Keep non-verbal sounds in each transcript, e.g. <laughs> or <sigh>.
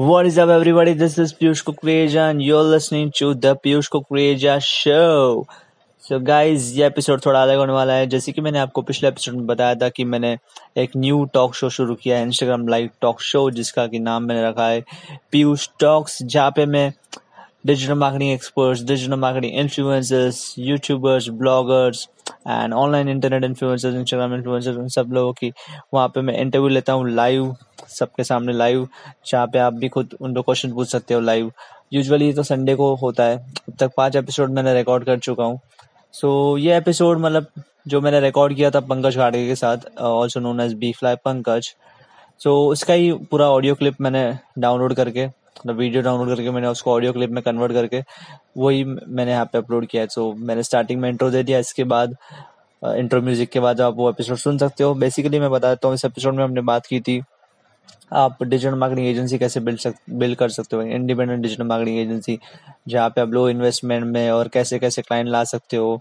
What is up, everybody? This is Piyush Kukreja, and you're listening to the Piyush Kukreja Show. So so guys ये episode थोड़ा अलग होने वाला है जैसे कि मैंने आपको पिछले एपिसोड में बताया था कि मैंने एक न्यू टॉक शो शुरू किया है इंस्टाग्राम लाइव टॉक शो जिसका कि नाम मैंने रखा है पीयूष टॉक्स जहाँ पे मैं digital marketing experts digital marketing influencers YouTubers bloggers and online internet influencers Instagram influencers उन सब लोगों की वहाँ पे मैं इंटरव्यू लेता हूँ लाइव सबके सामने लाइव जहाँ पे आप भी खुद उन उनको क्वेश्चन पूछ सकते हो लाइव यूजुअली तो संडे को होता है अब तक पाँच एपिसोड मैंने रिकॉर्ड कर चुका हूँ. सो so, ये एपिसोड मतलब जो मैंने रिकॉर्ड किया था पंकज घाटगे के साथ also known as B fly Pankaj so उसका ही पूरा ऑडियो क्लिप मैंने डाउनलोड करके मतलब वीडियो डाउनलोड करके मैंने उसको ऑडियो क्लिप में कन्वर्ट करके वही मैंने यहाँ पे अपलोड किया है। सो मैंने स्टार्टिंग में इंट्रो दे दिया, इसके बाद इंट्रो म्यूज़िक के बाद आप वो एपिसोड सुन सकते हो। बेसिकली मैं बता देता हूँ, इस एपिसोड में हमने बात की थी, आप डिजिटल मार्केटिंग एजेंसी कैसे बिल्ड सक बिल्ड कर सकते हो। इंडिपेंडेंट डिजिटल मार्केटिंग एजेंसी जहाँ पे आप लो इन्वेस्टमेंट में और कैसे कैसे क्लाइंट ला सकते हो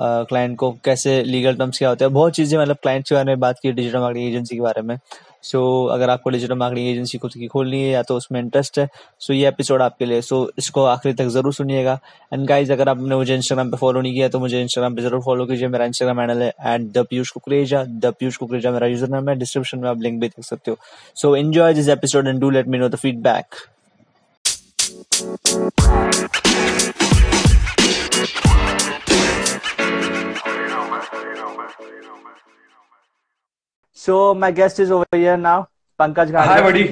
क्लाइंट को कैसे लीगल टर्म्स क्या होते हैं। बहुत चीज़ें मतलब क्लाइंट्स के बारे में बात की डिजिटल मार्केटिंग एजेंसी के बारे में। सो so, अगर आपको डिजिटल मार्केटिंग एजेंसी खुद की खोलनी है या तो उसमें इंटरेस्ट है सो so ये एपिसोड आपके लिए। सो so, इसको आखिरी तक ज़रूर सुनिएगा। एंड गाइज़ अगर आपने मुझे इंस्टाग्राम पे फॉलो नहीं किया तो मुझे इंस्टाग्राम पे ज़रूर फॉलो कीजिए। मेरा इंस्टाग्राम हैंडल है at the Piyush Kukreja the Piyush Kukreja मेरा यूज़र नाम है। डिस्क्रिप्शन में आप लिंक भी देख सकते हो। So enjoy this episode and do let me know the feedback So my guest is over here now, Pankaj Ghani. Hi, buddy.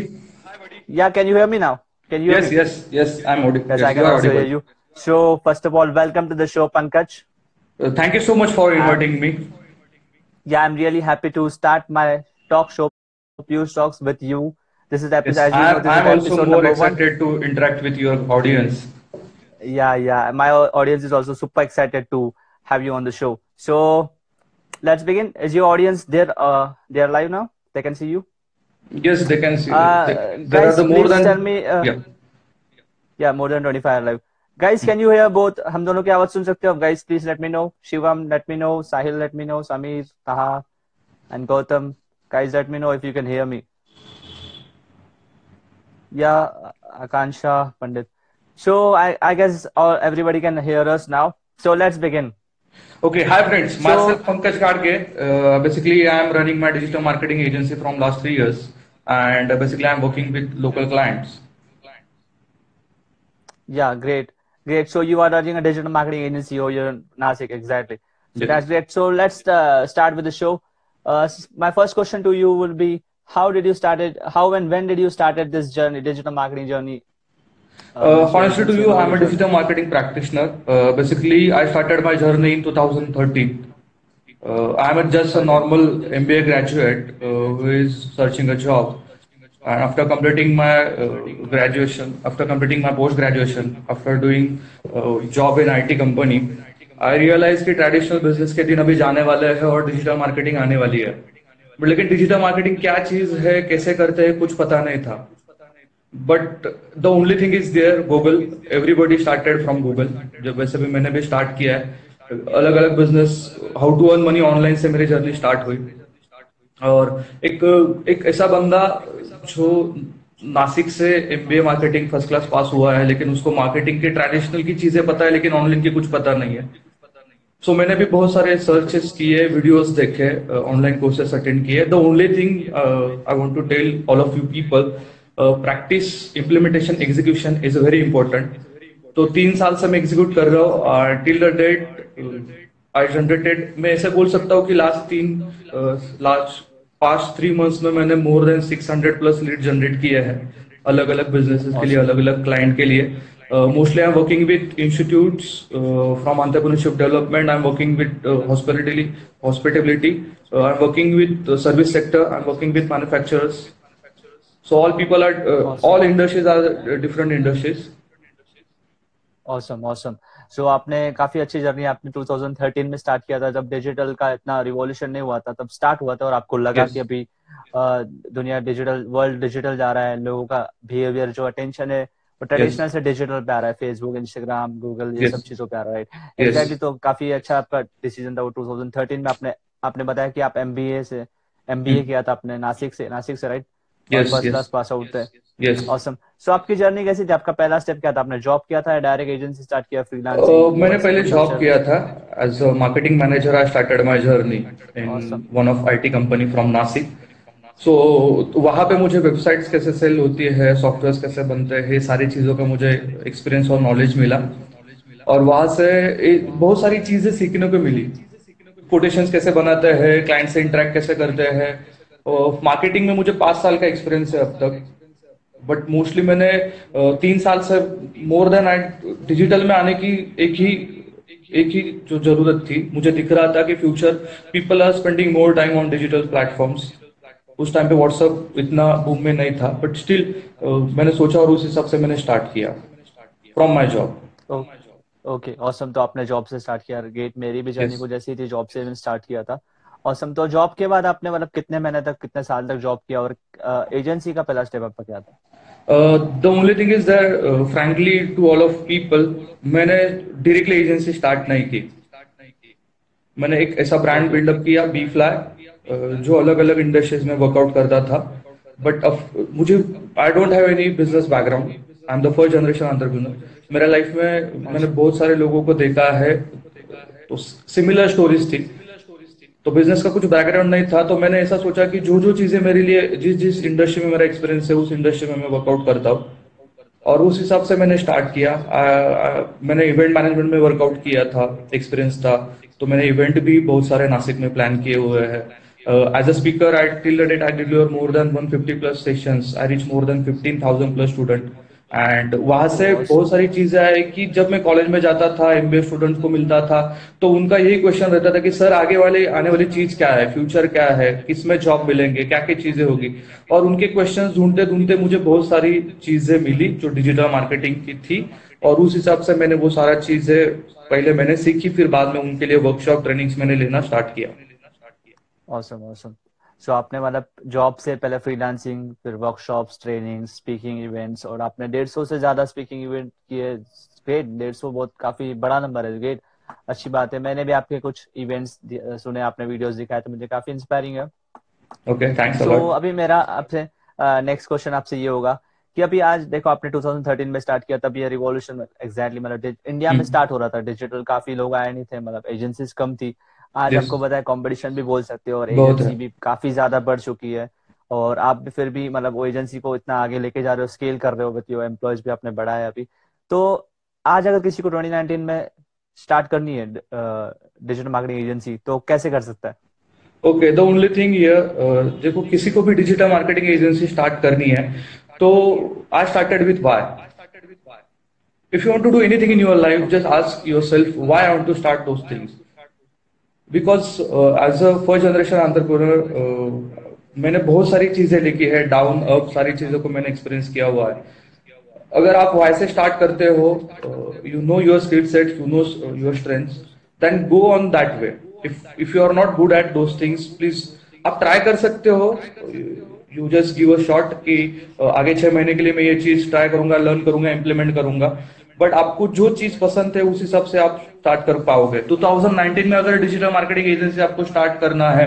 Hi, buddy. Yeah, can you hear me now? Can you? Yes, yes, yes. I'm audible. Yes, yes, I can also hear you. So first of all, welcome to the show, Pankaj. Uh, thank you so much for inviting um, me. Yeah, I'm really happy to start my talk show, Piyush Talks, with you. This is episode. Yes, I'm, I'm also more excited one. to interact with your audience. Yeah, yeah. My audience is also super excited to have you on the show. So let's begin. Is your audience there? Uh, they are live now. They can see you. Yes, they can see. Uh, they, there guys, are the more than. Tell me. Uh, yeah. Yeah, more than 25 live. Guys, can you hear both? हम दोनों की आवाज सुन सकते हो? Guys, please let me know. Shivam, let me know. Sahil, let me know. Samir, Taha, and Gautam. Guys, let me know if you can hear me. Yeah, Akansha Pandit. So I, I guess all, everybody can hear us now. So let's begin. Okay, hi friends. So, Myself Pankaj Gadge. Uh, basically, I am running my digital marketing agency from last three years, and basically, I am working with local clients. Yeah, great, great. So you are running a digital marketing agency over here in Nasik, exactly. So yes. that's great. So let's uh, start with the show. Uh, my first question to you will be: How did you started? How and when did you started this journey, digital marketing journey uh, honestly to you, I'm a digital marketing practitioner. Uh, basically, I started my journey in 2013. Uh, I'm just a normal MBA graduate uh, who is searching a job. And after completing my uh, graduation, after completing my post graduation, after doing uh, job in IT company, I realized कि traditional business के दिन अभी जाने वाले हैं और digital marketing आने वाली है बट लेकिन डिजिटल मार्केटिंग क्या चीज़ है कैसे करते हैं कुछ पता नहीं था but the only thing is there Google everybody started from Google जब वैसे भी मैंने भी स्टार्ट किया है अलग अलग business how to earn money online से मेरी जर्नी स्टार्ट हुई। और एक एक ऐसा बंदा जो नासिक से MBA marketing first class pass हुआ है लेकिन उसको मार्केटिंग के ट्रेडिशनल की चीज़ें पता है लेकिन ऑनलाइन की कुछ पता नहीं है। सो so, मैंने भी बहुत सारे सर्चेस किए वीडियोस देखे ऑनलाइन कोर्सेस अटेंड किए। The only thing I want to tell all of you people practice implementation execution is very important तो तीन साल से मैं एग्जीक्यूट कर रहा हूँ till the date I generated मैं ऐसे बोल सकता हूँ कि लास्ट तीन लास्ट पास्ट थ्री मंथ्स में मैंने more than six hundred plus lead generate किए हैं अलग अलग बिजनेसेस के लिए अलग अलग क्लाइंट के लिए। Mostly I am working with institute from entrepreneurship development I am working with hospitality hospitability I am working with service sector I am working with manufacturers So all people are, uh, awesome. all industries are uh, different industries. Awesome, awesome. So आपने काफ़ी अच्छी journey आपने 2013 में start किया था जब digital का इतना रिवॉल्यूशन नहीं हुआ था तब स्टार्ट हुआ था और आपको लगा yes. कि अभी दुनिया डिजिटल वर्ल्ड डिजिटल जा रहा है लोगों का बिहेवियर जो अटेंशन है वो ट्रेडिशनल yes. से डिजिटल पे आ रहा है फेसबुक इंस्टाग्राम गूगल ये yes. सब चीज़ों पे आ रहा है एग्जैक्टली yes. तो काफ़ी अच्छा आपका डिसीज़न था वो 2013 में आपने आपने बताया कि आप एमबीए से एमबीए hmm. किया था आपने नासिक से नासिक से right yes, first class pass out है। Yes सो आपकी जर्नी कैसी थी? आपका पहला स्टेप क्या था? आपने जॉब किया था डायरेक्ट एजेंसी स्टार्ट किया फ्रीलांस uh, मैंने पहले जॉब किया था as a marketing manager I started my journey in one of IT company from Nashik so वहाँ पे मुझे वेबसाइट्स कैसे सेल होती है सॉफ्टवेयर कैसे बनते हैं सारी चीज़ों का मुझे एक्सपीरियंस और नॉलेज मिला। और वहाँ से बहुत सारी चीज़ें सीखने को मिली। कोटेशन कैसे बनाते हैं क्लाइंट से इंटरेक्ट कैसे करते हैं मार्केटिंग में मुझे पाँच साल का एक्सपीरियंस है अब तक। बट मोस्टली मैंने तीन साल से मोर देन आई डिजिटल में आने की एक ही एक ही जो ज़रूरत थी मुझे दिख रहा था कि future people are spending more time on digital platforms उस टाइम पे व्हाट्सएप इतना बूम में नहीं था बट स्टिल मैंने सोचा और उस हिसाब से मैंने स्टार्ट किया। From my job okay awesome तो आपने जॉब से स्टार्ट किया। गेट मेरी भी जर्नी yes. को जैसी थी जॉब से मैंने स्टार्ट किया था। ऑसम तो जॉब के बाद आपने मतलब कितने महीने तक, कितने साल तक जॉब किया और एजेंसी का पहला स्टेप आपका क्या था? The only thing is that frankly to all of people मैंने डायरेक्टली एजेंसी स्टार्ट नहीं की। मैंने एक ऐसा ब्रांड बिल्डअप किया बी फ्लाई जो अलग अलग इंडस्ट्रीज़ में वर्कआउट करता था। बट अब मुझे I don't have any business background I am the first generation entrepreneur मेरा लाइफ में मैंने बहुत सारे लोगों को देखा है। तो सिमिलर स्टोरीज थी। तो बिज़नेस का कुछ बैकग्राउंड नहीं था तो मैंने ऐसा सोचा कि जो जो चीज़ें मेरे लिए जिस जिस इंडस्ट्री में मेरा एक्सपीरियंस है उस इंडस्ट्री में मैं वर्कआउट करता हूँ। और उस हिसाब से मैंने स्टार्ट किया। आ, आ, मैंने इवेंट मैनेजमेंट में वर्कआउट किया था एक्सपीरियंस था। तो मैंने इवेंट भी बहुत सारे नासिक में प्लान किए हुए हैं। As a speaker I till the date I deliver more than 150 plus sessions I reach more than 15000 plus student and वहाँ से बहुत सारी चीज़ें आई कि जब मैं कॉलेज में जाता था एमबीए स्टूडेंट्स को मिलता था तो उनका यही क्वेश्चन रहता था कि सर आगे वाले आने वाली चीज़ क्या है? फ्यूचर क्या है? किसमें जॉब मिलेंगे? क्या क्या चीज़ें होगी? और उनके क्वेश्चन ढूंढते ढूंढते मुझे बहुत सारी चीज़ें मिली जो डिजिटल मार्केटिंग की थी। और उस हिसाब से मैंने वो सारा चीज़ें पहले मैंने सीखी फिर बाद में उनके लिए वर्कशॉप ट्रेनिंग्स मैंने लेना स्टार्ट किया। Awesome, awesome. सो आपने मतलब जॉब से पहले फ्रीलांसिंग फिर वर्कशॉप्स ट्रेनिंग स्पीकिंग इवेंट्स और आपने डेढ़ सौ से ज़्यादा स्पीकिंग इवेंट किए। ग्रेट डेढ़ सौ बहुत काफ़ी बड़ा नंबर है। ग्रेट अच्छी बात है। मैंने भी आपके कुछ इवेंट्स सुने आपने वीडियोस दिखाए तो मुझे काफ़ी इंस्पायरिंग है। ओके थैंक्स तो अभी मेरा आपसे नेक्स्ट क्वेश्चन आपसे ये होगा कि अभी आज देखो आपने 2013 में स्टार्ट किया तब ये रिवॉल्यूशन एग्जैक्टली मतलब इंडिया में स्टार्ट हम्म। हो रहा था। डिजिटल काफ़ी लोग आए नहीं थे मतलब एजेंसीज कम थी। आज yes. आपको बताया कंपटीशन भी बोल सकते हो और एजेंसी भी काफ़ी ज़्यादा बढ़ चुकी है और आप भी फिर भी मतलब वो एजेंसी को इतना आगे लेके जा रहे हो स्केल कर रहे हो बतियो एम्प्लॉयज़ भी आपने बढ़ाया अभी। तो आज अगर किसी को 2019 में स्टार्ट करनी है डिजिटल मार्केटिंग एजेंसी तो कैसे कर सकता है? Okay the only thing here देखो किसी को भी डिजिटल मार्केटिंग एजेंसी स्टार्ट करनी है तो I started with why if you want to do anything in your life just ask yourself why i want to start those things. Because as a first generation entrepreneur मैंने बहुत सारी चीज़ें लिखी है down up सारी चीज़ों को मैंने एक्सपीरियंस किया हुआ है। अगर आप वाई से स्टार्ट करते हो you know your skill set you know your strength then go on that way if if you are not good at those things please आप ट्राई कर सकते हो। You just give a shot कि uh, आगे छह महीने के लिए मैं ये चीज़ ट्राई करूँगा लर्न करूँगा इंप्लीमेंट करूँगा। बट आपको जो चीज़ पसंद है, उस हिसाब से आप स्टार्ट कर पाओगे। 2019 में अगर डिजिटल मार्केटिंग एजेंसी आपको स्टार्ट करना है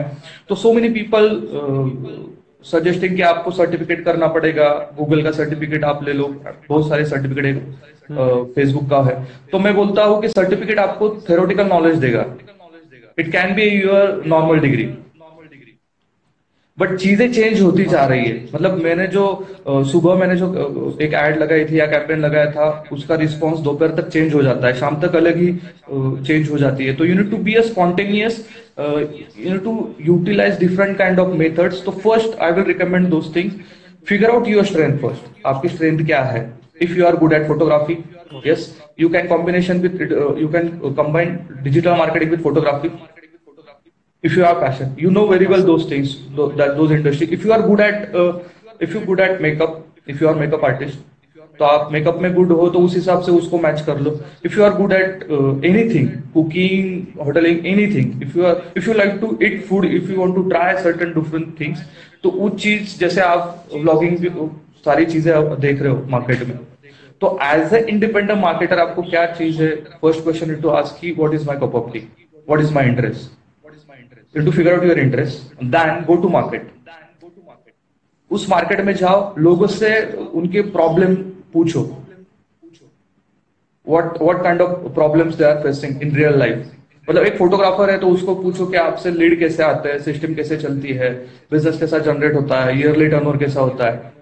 तो सो मेनी पीपल सजेस्टिंग कि आपको सर्टिफिकेट करना पड़ेगा। गूगल का सर्टिफिकेट आप ले लो। बहुत सारे सर्टिफिकेट फेसबुक का है। तो मैं बोलता हूँ कि सर्टिफिकेट आपको थेरोटिकल नॉलेज देगा। It can be your normal degree but चीज़ें चेंज होती जा रही है। मतलब मैंने जो सुबह मैंने जो एक एड लगाई थी या कैंपेन लगाया था उसका रिस्पॉन्स दोपहर तक चेंज हो जाता है। शाम तक अलग ही चेंज हो जाती है। तो you need to be a spontaneous you need to utilize different kind of methods तो first I will recommend those things figure out your strength first आपकी स्ट्रेंथ क्या है? If you are good at photography yes you can combination uh, you can combine digital marketing with photography if you have passion. You know very well those things that those industry. If you are good at uh, if you good at makeup if you are makeup artist तो आप makeup में good हो तो उस हिसाब से उसको match कर लो. If you are good at anything cooking hoteling anything if you are if you like to eat food if you want to try certain different things तो उस चीज़ जैसे आप ब्लॉगिंग भी सारी चीज़ें देख रहे हो मार्केट में. तो एज ए इंडिपेंडेंट मार्केटर आपको क्या चीज़ है? फ़र्स्ट क्वेश्चन टू आस्क की what is my cup of tea what is my interest you have to figure out your interest, then go to market. उस मार्केट में जाओ, लोगों से उनके प्रॉब्लम पूछो। What what kind of problems they are facing in real life मतलब एक photographer है तो उसको पूछो कि आपसे लीड कैसे आते हैं सिस्टम कैसे चलती है बिज़नेस कैसा जनरेट होता है ईयरली टर्नओवर कैसा होता है?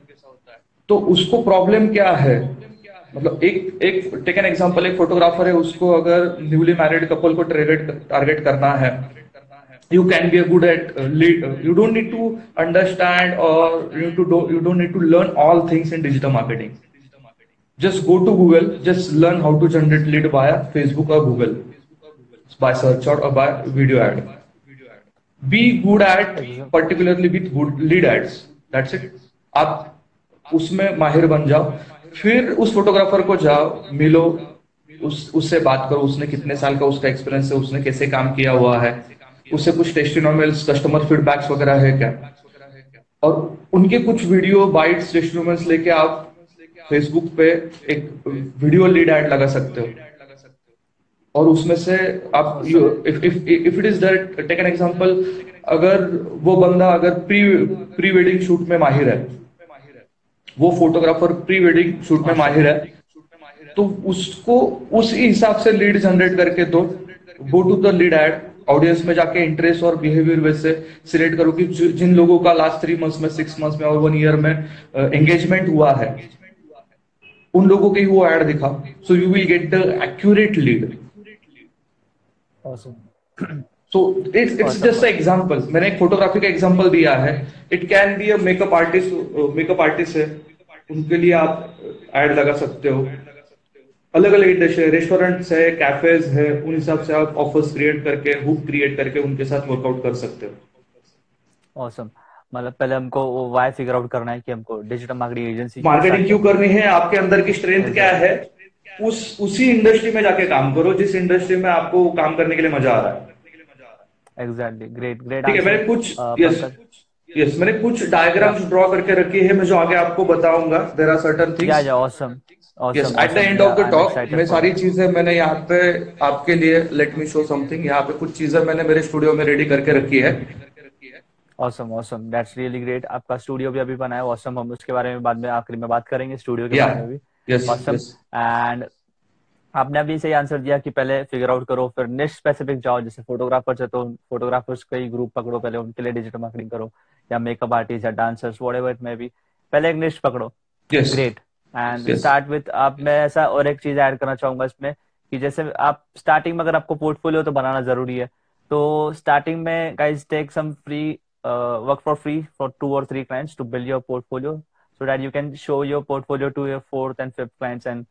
तो उसको प्रॉब्लम क्या है? मतलब एक एक टेक एन एग्जांपल एक फोटोग्राफर है, उसको अगर न्यूली मैरिड कपल को टारगेट करना है you can be a good at uh, lead uh, you don't need to understand or you need to do, you don't need to learn all things in digital marketing just go to google just learn how to generate lead via facebook or google by search or by video ad be good at particularly with good lead ads that's it आप उसमें माहिर बन जाओ फिर उस photographer को जाओ मिलो उस उससे बात करो उसने कितने साल का उसका एक्सपीरियंस है उसने कैसे काम किया हुआ है उससे कुछ टेस्टिनोमियल्स कस्टमर फीडबैक्स वगैरह है क्या? और उनके कुछ वीडियो बाइट्स टेस्टिनोमियल्स लेके आप फेसबुक पे एक वीडियो लीड एड लगा सकते हो। और उसमें से आप if if if it is that take an example अगर वो बंदा अगर प्री प्री वेडिंग शूट में माहिर है, वो फोटोग्राफर प्री वेडिंग शूट में माहिर है तो उसको उस हिसाब से लीड जनरेट करके दो go to the lead ad audience में जाके इंटरेस्ट और बिहेवियर वैसे सिलेक्ट करो कि जिन लोगों का लास्ट थ्री मंथ्स में सिक्स मंथ्स में और वन ईयर में एंगेजमेंट uh, हुआ है उन लोगों के ही वो एड दिखा so you will get the accurate lead so it's it's just example मैंने एक फोटोग्राफी का एग्जांपल दिया है। It can be a makeup artist makeup artist है। उनके लिए आप एड लगा सकते हो। अलग अलग इंडस्ट्री रेस्टोरेंट्स है कैफेज है उन हिसाब से आप ऑफर्स क्रिएट करके हुक क्रिएट करके उनके साथ वर्कआउट कर सकते हो। ऑसम मतलब पहले हमको वो वाई फिगर आउट करना है कि हमको डिजिटल मार्केटिंग एजेंसी मार्केटिंग क्यों करनी है? आपके अंदर की स्ट्रेंथ क्या है? उस उसी इंडस्ट्री में जाके काम करो जिस इंडस्ट्री में आपको काम करने के लिए मज़ा आ रहा है। एग्जैक्टली ग्रेट ग्रेट ठीक है मैंने कुछ यस यस मैंने कुछ डायग्राम्स ड्रॉ करके रखी है मैं जो आगे आपको बताऊँगा there are certain things awesome yes at the end of the talk मैं सारी चीज़ें मैंने यहाँ पे आपके लिए लेट मी शो समथिंग यहाँ पे कुछ चीज़ें मैंने मेरे स्टूडियो में रेडी करके रखी है. Awesome awesome that's really great आपका स्टूडियो भी अभी बना है ऑसम हम उसके बारे में बाद में आखिरी में बात करेंगे स्टूडियो के बारे में भी. ऑसम एंड आपने अभी सही आंसर दिया कि पहले फिगर आउट करो फिर निश स्पेसिफिक जाओ जैसे फोटोग्राफर्स है तो फोटोग्राफर्स का ही ग्रुप पकड़ो पहले उनके लिए डिजिटल मार्केटिंग करो या मेकअप आर्टिस्ट या dancers whatever it may be पहले एक निश पकड़ो। ग्रेट एंड स्टार्ट विथ आप मैं ऐसा और एक चीज़ ऐड करना चाहूँगा इसमें कि जैसे आप स्टार्टिंग में अगर आपको पोर्टफोलियो तो बनाना ज़रूरी है तो स्टार्टिंग में guys take some free work for free for two और three clients to build your portfolio so that you can show your portfolio to your fourth and fifth clients and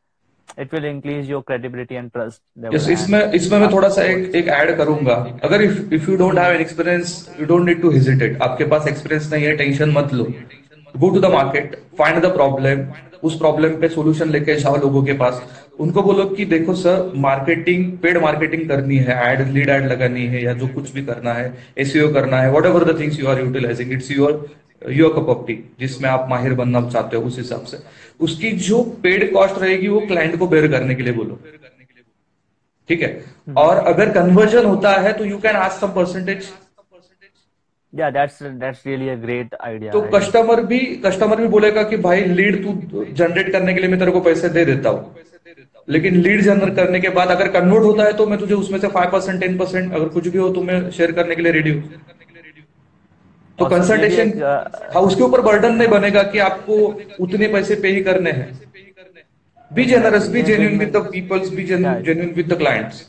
it will increase your credibility and trust yes इसमें इसमें मैं थोड़ा सा एक एक add करूँगा। अगर if if you don't have an experience you don't need to hesitate आपके पास एक्सपीरियंस नहीं है टेंशन मत लो। Go to the market find the problem उस प्रॉब्लम पे सॉल्यूशन लेके जाओ लोगों के पास। उनको बोलो कि देखो सर मार्केटिंग पेड मार्केटिंग करनी है एड लीड एड लगानी है या जो कुछ भी करना है एसईओ करना है whatever the things you are utilizing it's your your cup of tea जिसमें आप माहिर बनना चाहते हो उस हिसाब से। उसकी जो पेड कॉस्ट रहेगी वो क्लाइंट को बेयर करने के लिए बोलो। ठीक है? हम्म। और अगर कन्वर्जन होता है तो you can ask some percentage yeah that's that's really a great idea तो कस्टमर भी कस्टमर भी बोलेगा कि भाई लीड तू जनरेट करने के लिए मैं तेरे को पैसे दे देता हूँ। लेकिन लीड जनरेट करने के बाद अगर कन्वर्ट होता है तो मैं तुझे उसमें से फाइव परसेंट टेन परसेंट अगर कुछ भी हो तो मैं शेयर करने के लिए रेडी हूँ। तो कंसल्टेशन हाँ उसके ऊपर बर्डन नहीं बनेगा कि आपको उतने पैसे पे ही करने हैं। Be generous be genuine with the peoples be genuine with the clients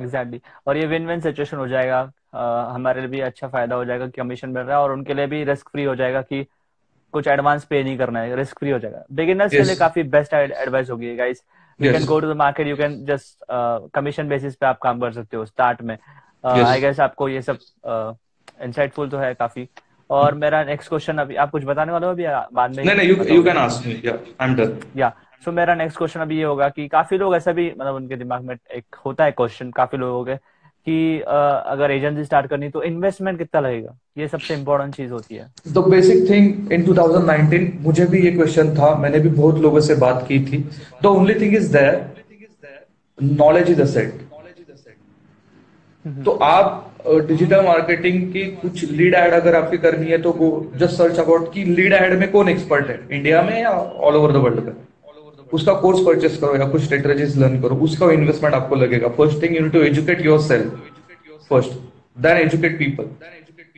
exactly और ये विन विन सिचुएशन हो जाएगा। हमारे लिए भी अच्छा फ़ायदा हो जाएगा कमीशन मिल रहा है और उनके लिए भी रिस्क फ्री हो जाएगा कि कुछ एडवांस पे नहीं करना है। रिस्क फ्री हो जाएगा। Beginners yes. के लिए काफ़ी बेस्ट एडवाइस होगी guys you can go to the market you can just commission basis पे आप काम कर सकते हो स्टार्ट में। I uh, guess yes. आपको ये सब इंसाइटफुल uh, तो है काफ़ी। और मेरा नेक्स्ट क्वेश्चन अभी आप कुछ बताने वाले हो अभी बाद में? नहीं नहीं यू कैन आस्क मी या आई एम डन या सो मेरा नेक्स्ट क्वेश्चन अभी ये होगा कि काफ़ी लोग ऐसा भी मतलब उनके दिमाग में एक होता है क्वेश्चन काफ़ी लोगों के कि अगर एजेंसी स्टार्ट करनी तो इन्वेस्टमेंट कितना लगेगा? ये सबसे इम्पोर्टेंट चीज़ होती है। द बेसिक थिंग इन 2019 मुझे भी ये क्वेश्चन था मैंने भी बहुत लोगों से बात की थी। The only thing is there knowledge is asset. तो आप डिजिटल मार्केटिंग की कुछ लीड एड अगर आपकी करनी है तो वो जस्ट सर्च अबाउट की लीड एड में कौन एक्सपर्ट है? इंडिया में या ऑल ओवर द वर्ल्ड में उसका कोर्स परचेस करो या कुछ स्ट्रेटेजीज लर्न करो उसका इन्वेस्टमेंट आपको लगेगा। First thing you to educate yourself first then educate people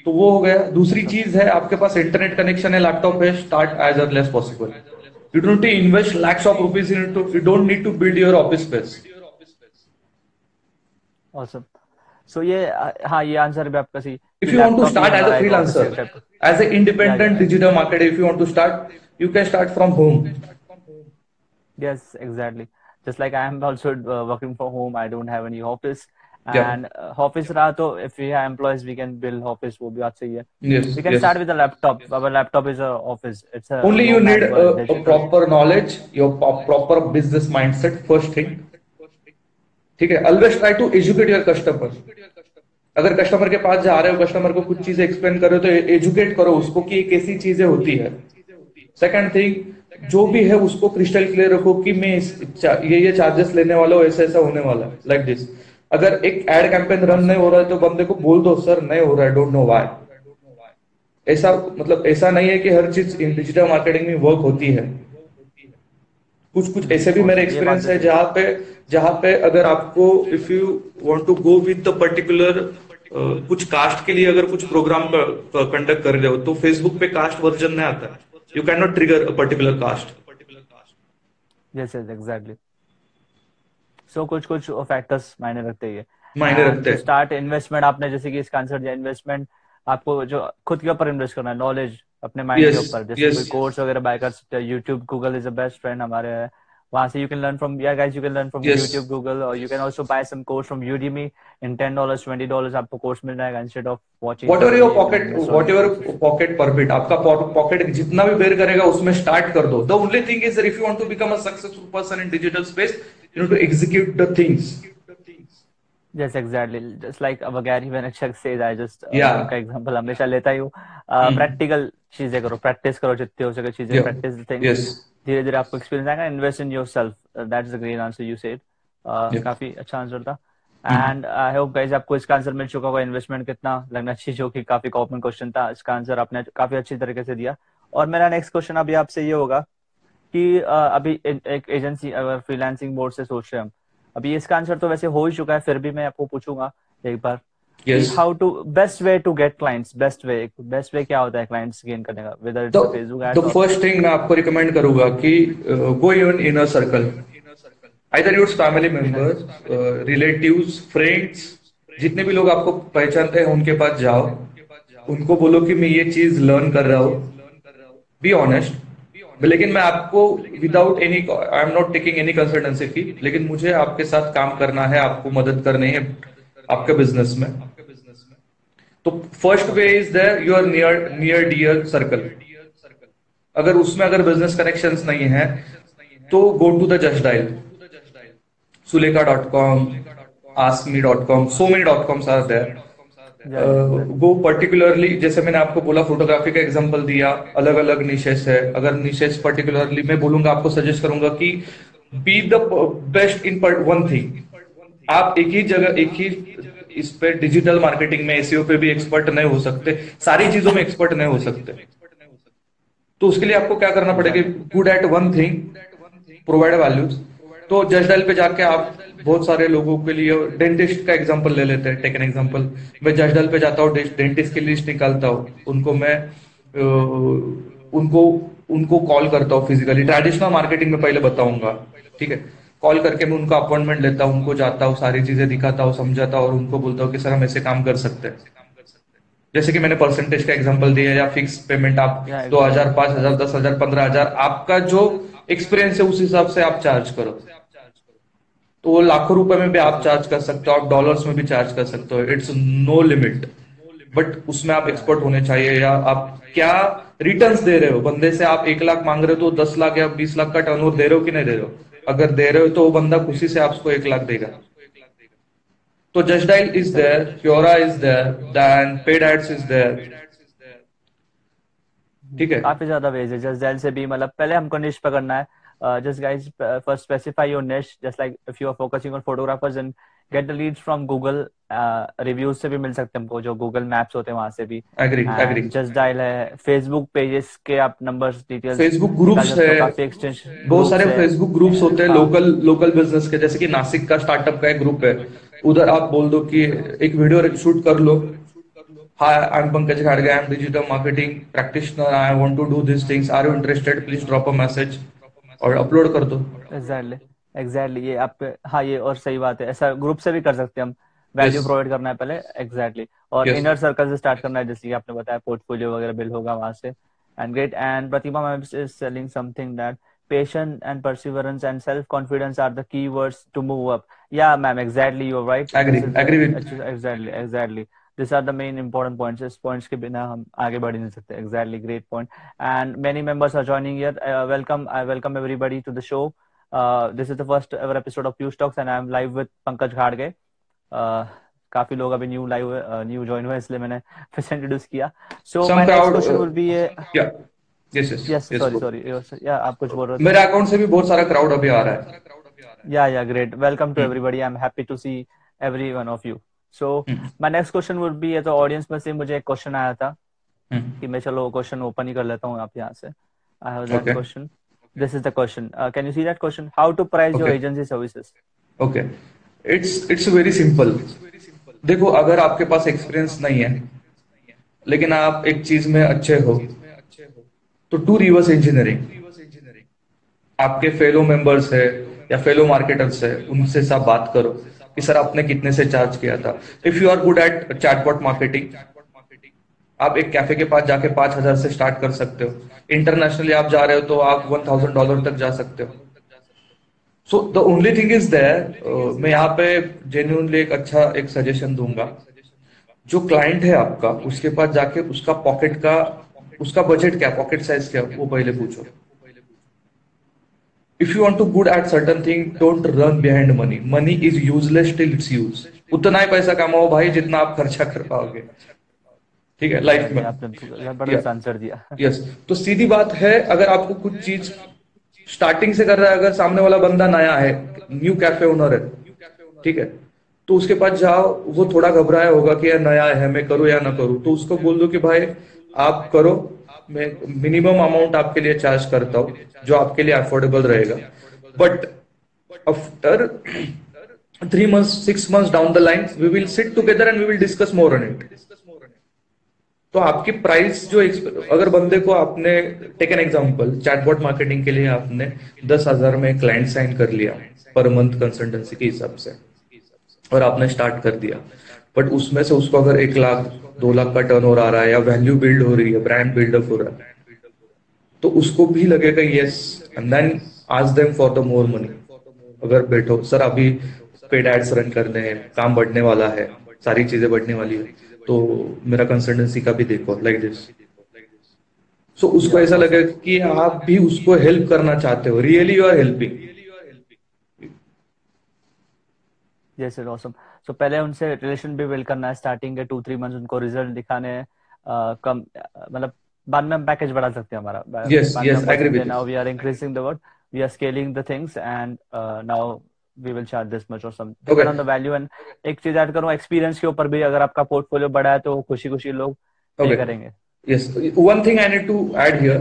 तो वो हो गया। दूसरी चीज़ है आपके पास इंटरनेट कनेक्शन है लैपटॉप है start as early as possible you don't to invest lakhs of rupees in to you don't need to build your office space awesome so ये हाँ ये आंसर भी आपका सही if you want to start as a freelancer as an independent yeah, yeah. digital marketer if you want to start you can start from home yes exactly just like i am also uh, working from home i don't have any office and yeah. uh, office yeah. रहा तो if we have employees we can build office वो भी बात सही है yes we can yes. start with a laptop yes. our laptop is a office it's a only you need a, a proper knowledge your proper business mindset first thing ठीक है always try to educate your customer अगर customer के पास जा रहे हो customer को कुछ चीज़ें एक्सप्लेन करो तो एजुकेट करो उसको कि ये कैसी चीज़ें होती है। सेकंड थिंग जो भी है उसको क्रिस्टल क्लियर रखो कि मैं ये ये चार्जेस लेने वाला हूँ, ऐसा ऐसा होने वाला है लाइक दिस अगर एक एड कैंपेन रन नहीं हो रहा है तो बंदे को बोल दो, सर, नहीं हो रहा है डोंट नो वाई ऐसा मतलब ऐसा नहीं है कि हर चीज़ डिजिटल मार्केटिंग में वर्क होती है। कुछ कुछ ऐसे भी मेरे एक्सपीरियंस है जहाँ पे जहाँ पे अगर आपको if you want to go with the particular कुछ कास्ट के लिए अगर कुछ प्रोग्राम कंडक्ट कर रहे हो तो फेसबुक पे कास्ट वर्जन नहीं आता। You can not trigger a particular cost yes yes exactly so कुछ कुछ फैक्टर्स मायने रखते हैं मायने रखते हैं। स्टार्ट इन्वेस्टमेंट आपने जैसे कि इसका आंसर दिया इन्वेस्टमेंट आपको जो खुद के ऊपर इन्वेस्ट करना है नॉलेज अपने माइंड yes, के ऊपर। जैसे yes. कोई कोर्स वगैरह बाय कर सकते हैं YouTube Google is the best friend हमारे है। वहाँ से यू कैन लर्न फ्रॉम या guys you can learn from YouTube Google और you can also buy some course from Udemy in 10 dollars 20 dollars आपको कोर्स मिल जाएगा instead of watching whatever your pocket whatever pocket permit आपका pocket जितना भी bear करेगा उसमें स्टार्ट कर दो। The only thing is if you want to become a successful person in digital space you need to execute the things Yes, exactly. Just like our Gary Vaynerchuk says, I just uh, yeah. उनका example हमेशा लेता ही हूँ। Practical चीज़ें करो practice करो जितने हो सके चीज़ें प्रैक्टिस थिंग्स धीरे धीरे आपको एक्सपीरियंस आएगा invest in yourself that is a great answer you said काफ़ी अच्छा आंसर था। एंड आई होप गाइस आपको इसका आंसर मिल चुका होगा इन्वेस्टमेंट कितना लगना चाहिए जो कि काफ़ी कॉमन क्वेश्चन था। इसका आंसर आपने काफ़ी अच्छी तरीके से दिया। और मेरा नेक्स्ट क्वेश्चन अभी आपसे ये होगा कि uh, अभी एक एजेंसी अगर फ्रीलांसिंग बोर्ड से सोच रहे हैं हम अभी इसका आंसर तो वैसे हो ही चुका है फिर भी मैं आपको पूछूँगा एक बार how to best way to get clients best way best way क्या होता है क्लाइंट्स गेन करने का वेदर इट्स फेसबुक एड तो फ़र्स्ट थिंग मैं आपको रिकमेंड करूँगा कि go even in circle either your family members relatives friends जितने भी लोग आपको पहचानते हैं उनके पास जाओ। उनको बोलो कि मैं ये चीज़ लर्न कर रहा हूँ। बी ऑनेस्ट लेकिन मैं आपको without any I am not taking any consultancy fee लेकिन मुझे आपके साथ काम करना है, आपको मदद करनी है आपके बिज़नेस में। तो first way is there your near near dear circle अगर उसमें अगर बिज़नेस कनेक्शन नहीं है तो go to the Justdial Sulekha dot com आसमी dot com so many dot coms are there वो पर्टिकुलरली जैसे मैंने आपको बोला फोटोग्राफी का एग्जांपल दिया अलग अलग निशेस है। अगर निशेस पर्टिकुलरली मैं बोलूँगा आपको सजेस्ट करूँगा कि be the best in part one thing आप एक ही जगह एक ही इस पे डिजिटल मार्केटिंग में एसीओ पे भी एक्सपर्ट नहीं हो सकते। सारी चीज़ों में एक्सपर्ट नहीं हो सकते। तो उसके लिए आपको क्या करना पड़ेगा? Good at one thing provide values तो डायल पे जाके आप बहुत सारे लोगों के लिए डेंटिस्ट का एग्ज़ाम्पल ले लेते हैं टेक एन एग्जांपल मैं डायल पे जाता हूँ डेंटिस्ट की लिस्ट निकालता हूँ। उनको मैं उनको उनको कॉल करता हूँ फिजिकली ट्रेडिशनल मार्केटिंग में पहले बताऊँगा ठीक है? कॉल करके मैं उनका अपॉइंटमेंट लेता हूँ उनको जाता हूँ सारी चीज़ें दिखाता हूँ समझाता हूँ और उनको बोलता हूँ कि सर हम ऐसे काम कर सकते हैं। जैसे कि मैंने परसेंटेज का एग्जांपल दिया या फिक्स पेमेंट आप दो हज़ार पाँच हज़ार दस हज़ार पंद्रह हज़ार आपका जो एक्सपीरियंस है उस हिसाब से आप चार्ज करो। तो वो लाखों रुपए में भी आप चार्ज कर सकते हो, आप डॉलर्स में भी चार्ज कर सकते हो। इट्स नो लिमिट बट उसमें आप एक्सपर्ट होने चाहिए या आप क्या रिटर्न्स दे रहे हो? बंदे से आप एक लाख मांग रहे हो तो दस लाख या बीस लाख का टर्नओवर दे रहे हो कि नहीं दे रहे हो? अगर दे रहे हो तो वो बंदा खुशी से आपको एक लाख देगा। तो just dial is there प्योरा is there then paid ads is there ठीक है? काफ़ी ज़्यादा वेज है। जस्ट डाइल से भी मतलब पहले हमको निश पकड़ना है। Uh, just guys uh, first specify your niche just like if you are focusing on photographers and get the leads from google reviews से भी मिल सकते हैं हमको जो गूगल मैप्स होते हैं वहाँ से भी एग्री एग्री जस्ट डायल है फेसबुक पेजेस के आप नंबर्स डिटेल्स फेसबुक ग्रुप्स है काफ़ी एक्सटेंशन बहुत सारे फेसबुक ग्रुप्स होते हैं लोकल लोकल बिज़नेस के जैसे कि नासिक का स्टार्टअप का एक ग्रुप है उधर आप बोल दो कि एक वीडियो शूट कर लो Hi, I'm Pankaj Khadge. I'm digital marketing practitioner. I want to do these things. Are you interested? Please drop a message और अपलोड कर दो। एग्जैक्टली एग्जैक्टली ये आप हाँ ये और सही बात है। ऐसा ग्रुप से भी कर सकते हैं हम। Value yes. प्रोवाइड करना है पहले एग्जैक्टली exactly. और इनर yes. सर्कल से स्टार्ट करना है जैसे कि आपने बताया पोर्टफोलियो वगैरह बिल होगा वहाँ से। And great and Pratima ma'am is selling something that patience and perseverance and self confidence are the key words to move up. Yeah ma'am exactly you're right. Agree agree with exactly exactly. These are the main important points इस points के बिना हम आगे बढ़ नहीं सकते exactly great point and many members are joining here uh, welcome I welcome everybody to the show uh, this is the first ever episode of Pure Talks and I am live with Pankaj Ghadge काफ़ी लोग अभी new live new join हुए इसलिए मैंने फिर से introduce किया so my next question will be yes yes yes sorry sorry या आप कुछ बोल रहे थे मेरे अकाउंट से भी बहुत सारा क्राउड अभी आ रहा है या या great welcome to everybody I am happy to see every one of you so my next question would be तो ऑडियंस में से मुझे एक क्वेश्चन आया था hmm. कि मैं चलो क्वेश्चन ओपन ही कर लेता हूँ आप यहाँ से। I have that question this is the question can you see that question how to price your agency services okay it's it's very simple देखो अगर आपके पास एक्सपीरियंस नहीं है लेकिन आप एक चीज़ में अच्छे हो तो टू रिवर्स इंजीनियरिंग आपके फेलो मेंबर्स है या फेलो मार्केटर्स है उनसे सब बात करो। कि सर आपने कितने से चार्ज किया था? If you are good at chatbot marketing आप एक कैफ़े के पास जाके पाँच हज़ार से स्टार्ट कर सकते हो। इंटरनेशनली आप जा रहे हो तो आप वन थाउज़ेंड डॉलर तक जा सकते हो। So the only thing is there मैं यहाँ पे जेन्यूनली एक अच्छा एक सजेशन दूँगा। जो क्लाइंट है आपका, उसके पास जाके उसका पॉकेट का, उसका बजट क्या पॉकेट साइज़ क्या, वो पहले पूछो। If you want to good at certain thing don't run behind money money is useless till it's use उतना ही पैसा कमाओ भाई जितना आप खर्चा कर पाओगे। ठीक है? लाइफ में। आपने आंसर दिया। यस तो सीधी बात है अगर आपको कुछ चीज़ स्टार्टिंग से कर रहा है अगर सामने वाला बंदा नया है न्यू कैफ़े ओनर है ठीक है? तो उसके पास जाओ वो थोड़ा घबराया होगा कि यार नया है मैं करूँ या ना करूँ तो उसको बोल दो कि भाई आप करो मैं मिनिमम अमाउंट आपके लिए चार्ज करता हूँ, जो आपके लिए अफोर्डेबल रहेगा. But after three month six month down the line we will sit together and we will discuss more on it तो आपकी प्राइस जो अगर बंदे को आपने take an example chatbot marketing के लिए आपने दस हज़ार में क्लाइंट साइन कर लिया पर मंथ कंसल्टेंसी के हिसाब से, और आपने स्टार्ट कर दिया। बट उसमें से उसको अगर एक लाख दो लाख का टर्न आ रहा है या वैल्यू बिल्ड हो रही है ब्रांड बिल्डअप हो रहा है। तो उसको भी लगेगा यस एंड देन आज them for the more money अगर बैठो, सर, अभी पेड एड्स रन करने हैं, काम बढ़ने वाला है, सारी चीज़ें बढ़ने वाली है तो मेरा कंसल्टेंसी का भी देखो लाइक दिस सो उसको ऐसा लगे कि आप भी उसको हेल्प करना चाहते हो really you are helping yes sir awesome so पहले उनसे रिलेशन भी बिल्ड करना है स्टार्टिंग के टू थ्री मंथ उनको रिज़ल्ट दिखाने कम मतलब बाद में हम पैकेज बढ़ा सकते हैं हमारा। Now we are increasing the work we are scaling the things and now we will charge this much और some depend on the value and एक चीज़ ऐड करूँ एक्सपीरियंस के ऊपर भी अगर आपका पोर्टफोलियो बड़ा है तो खुशी खुशी लोग पे करेंगे। Yes one thing I need to add here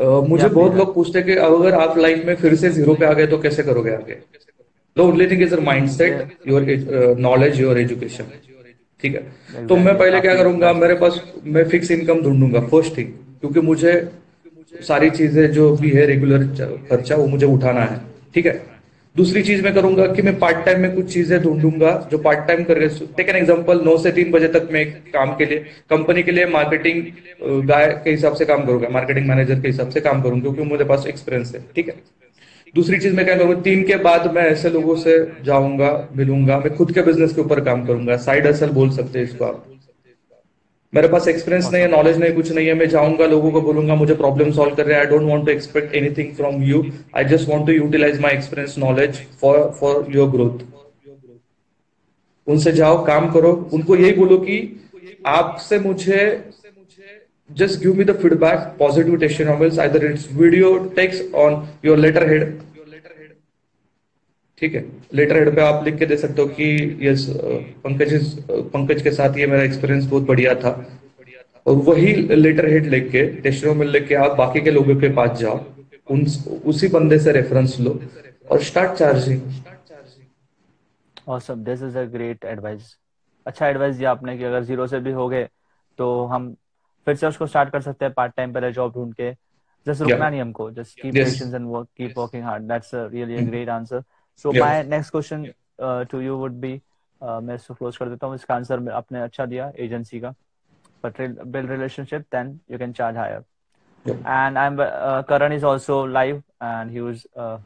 मुझे yeah, बहुत yeah. लोग पूछते हैं कि अगर आप लाइफ में फिर से ज़ीरो पे आ गए तो कैसे करोगे आगे? The only thing is mindset your knowledge your education ठीक है? तो मैं पहले क्या करूँगा मेरे पास मैं फिक्स इनकम ढूंढूँगा फ़र्स्ट थिंग क्योंकि मुझे सारी चीज़ें जो भी है रेगुलर खर्चा वो मुझे उठाना है। ठीक है? दूसरी चीज़ मैं करूँगा कि मैं पार्ट टाइम में कुछ चीज़ें ढूंढूँगा जो पार्ट टाइम कर टेक एन एग्जांपल नौ से तीन बजे तक मैं काम के लिए कंपनी के लिए मार्केटिंग गाय के हिसाब से काम करूँगा मार्केटिंग मैनेजर के हिसाब से काम करूँगा क्योंकि मेरे पास एक्सपीरियंस है। ठीक है? दूसरी चीज़ मैं क्या करूँगा तीन के बाद मैं ऐसे लोगों से जाऊँगा, मिलूँगा, मैं खुद के बिज़नेस के ऊपर काम करूँगा। साइड असल बोल सकते हैं इसको आप। मेरे पास एक्सपीरियंस नहीं है नॉलेज नहीं, कुछ नहीं है, मैं जाऊँगा, लोगों को बोलूँगा, मुझे प्रॉब्लम सॉल्व कर रहे हैं। I don't want to expect anything from you I just want to utilize my experience knowledge for for your growth उनसे जाओ, काम करो। उनको यही बोलो कि आपसे मुझे just give me the feedback, positive testimonials, either it's video, text on your letterhead. ठीक है लेटर हेड पे आप लिख के दे सकते हो कि यस पंकज पंकज के साथ ये मेरा एक्सपीरियंस बहुत बढ़िया था। और वही लेटर हेड लिख के टेस्टिमोनियल लिख आप बाकी के लोगों के पास जाओ उन उसी बंदे से रेफरेंस लो और start charging awesome this is a great advice अच्छा एडवाइस दिया आपने कि अगर ज़ीरो से भी हो गए तो हम फिर से उसको स्टार्ट कर सकते हैं पार्ट टाइम पहले जॉब ढूंढ के। जस्ट रुकना नहीं हमको just keep patience and work keep working hard that's really a great answer so my next question to you would be मैं इसको क्लोज कर देता हूँ। इसका आंसर आपने अच्छा दिया एजेंसी का। But build relationship then you can charge higher and I'm uh, Karan is also live and he was uh,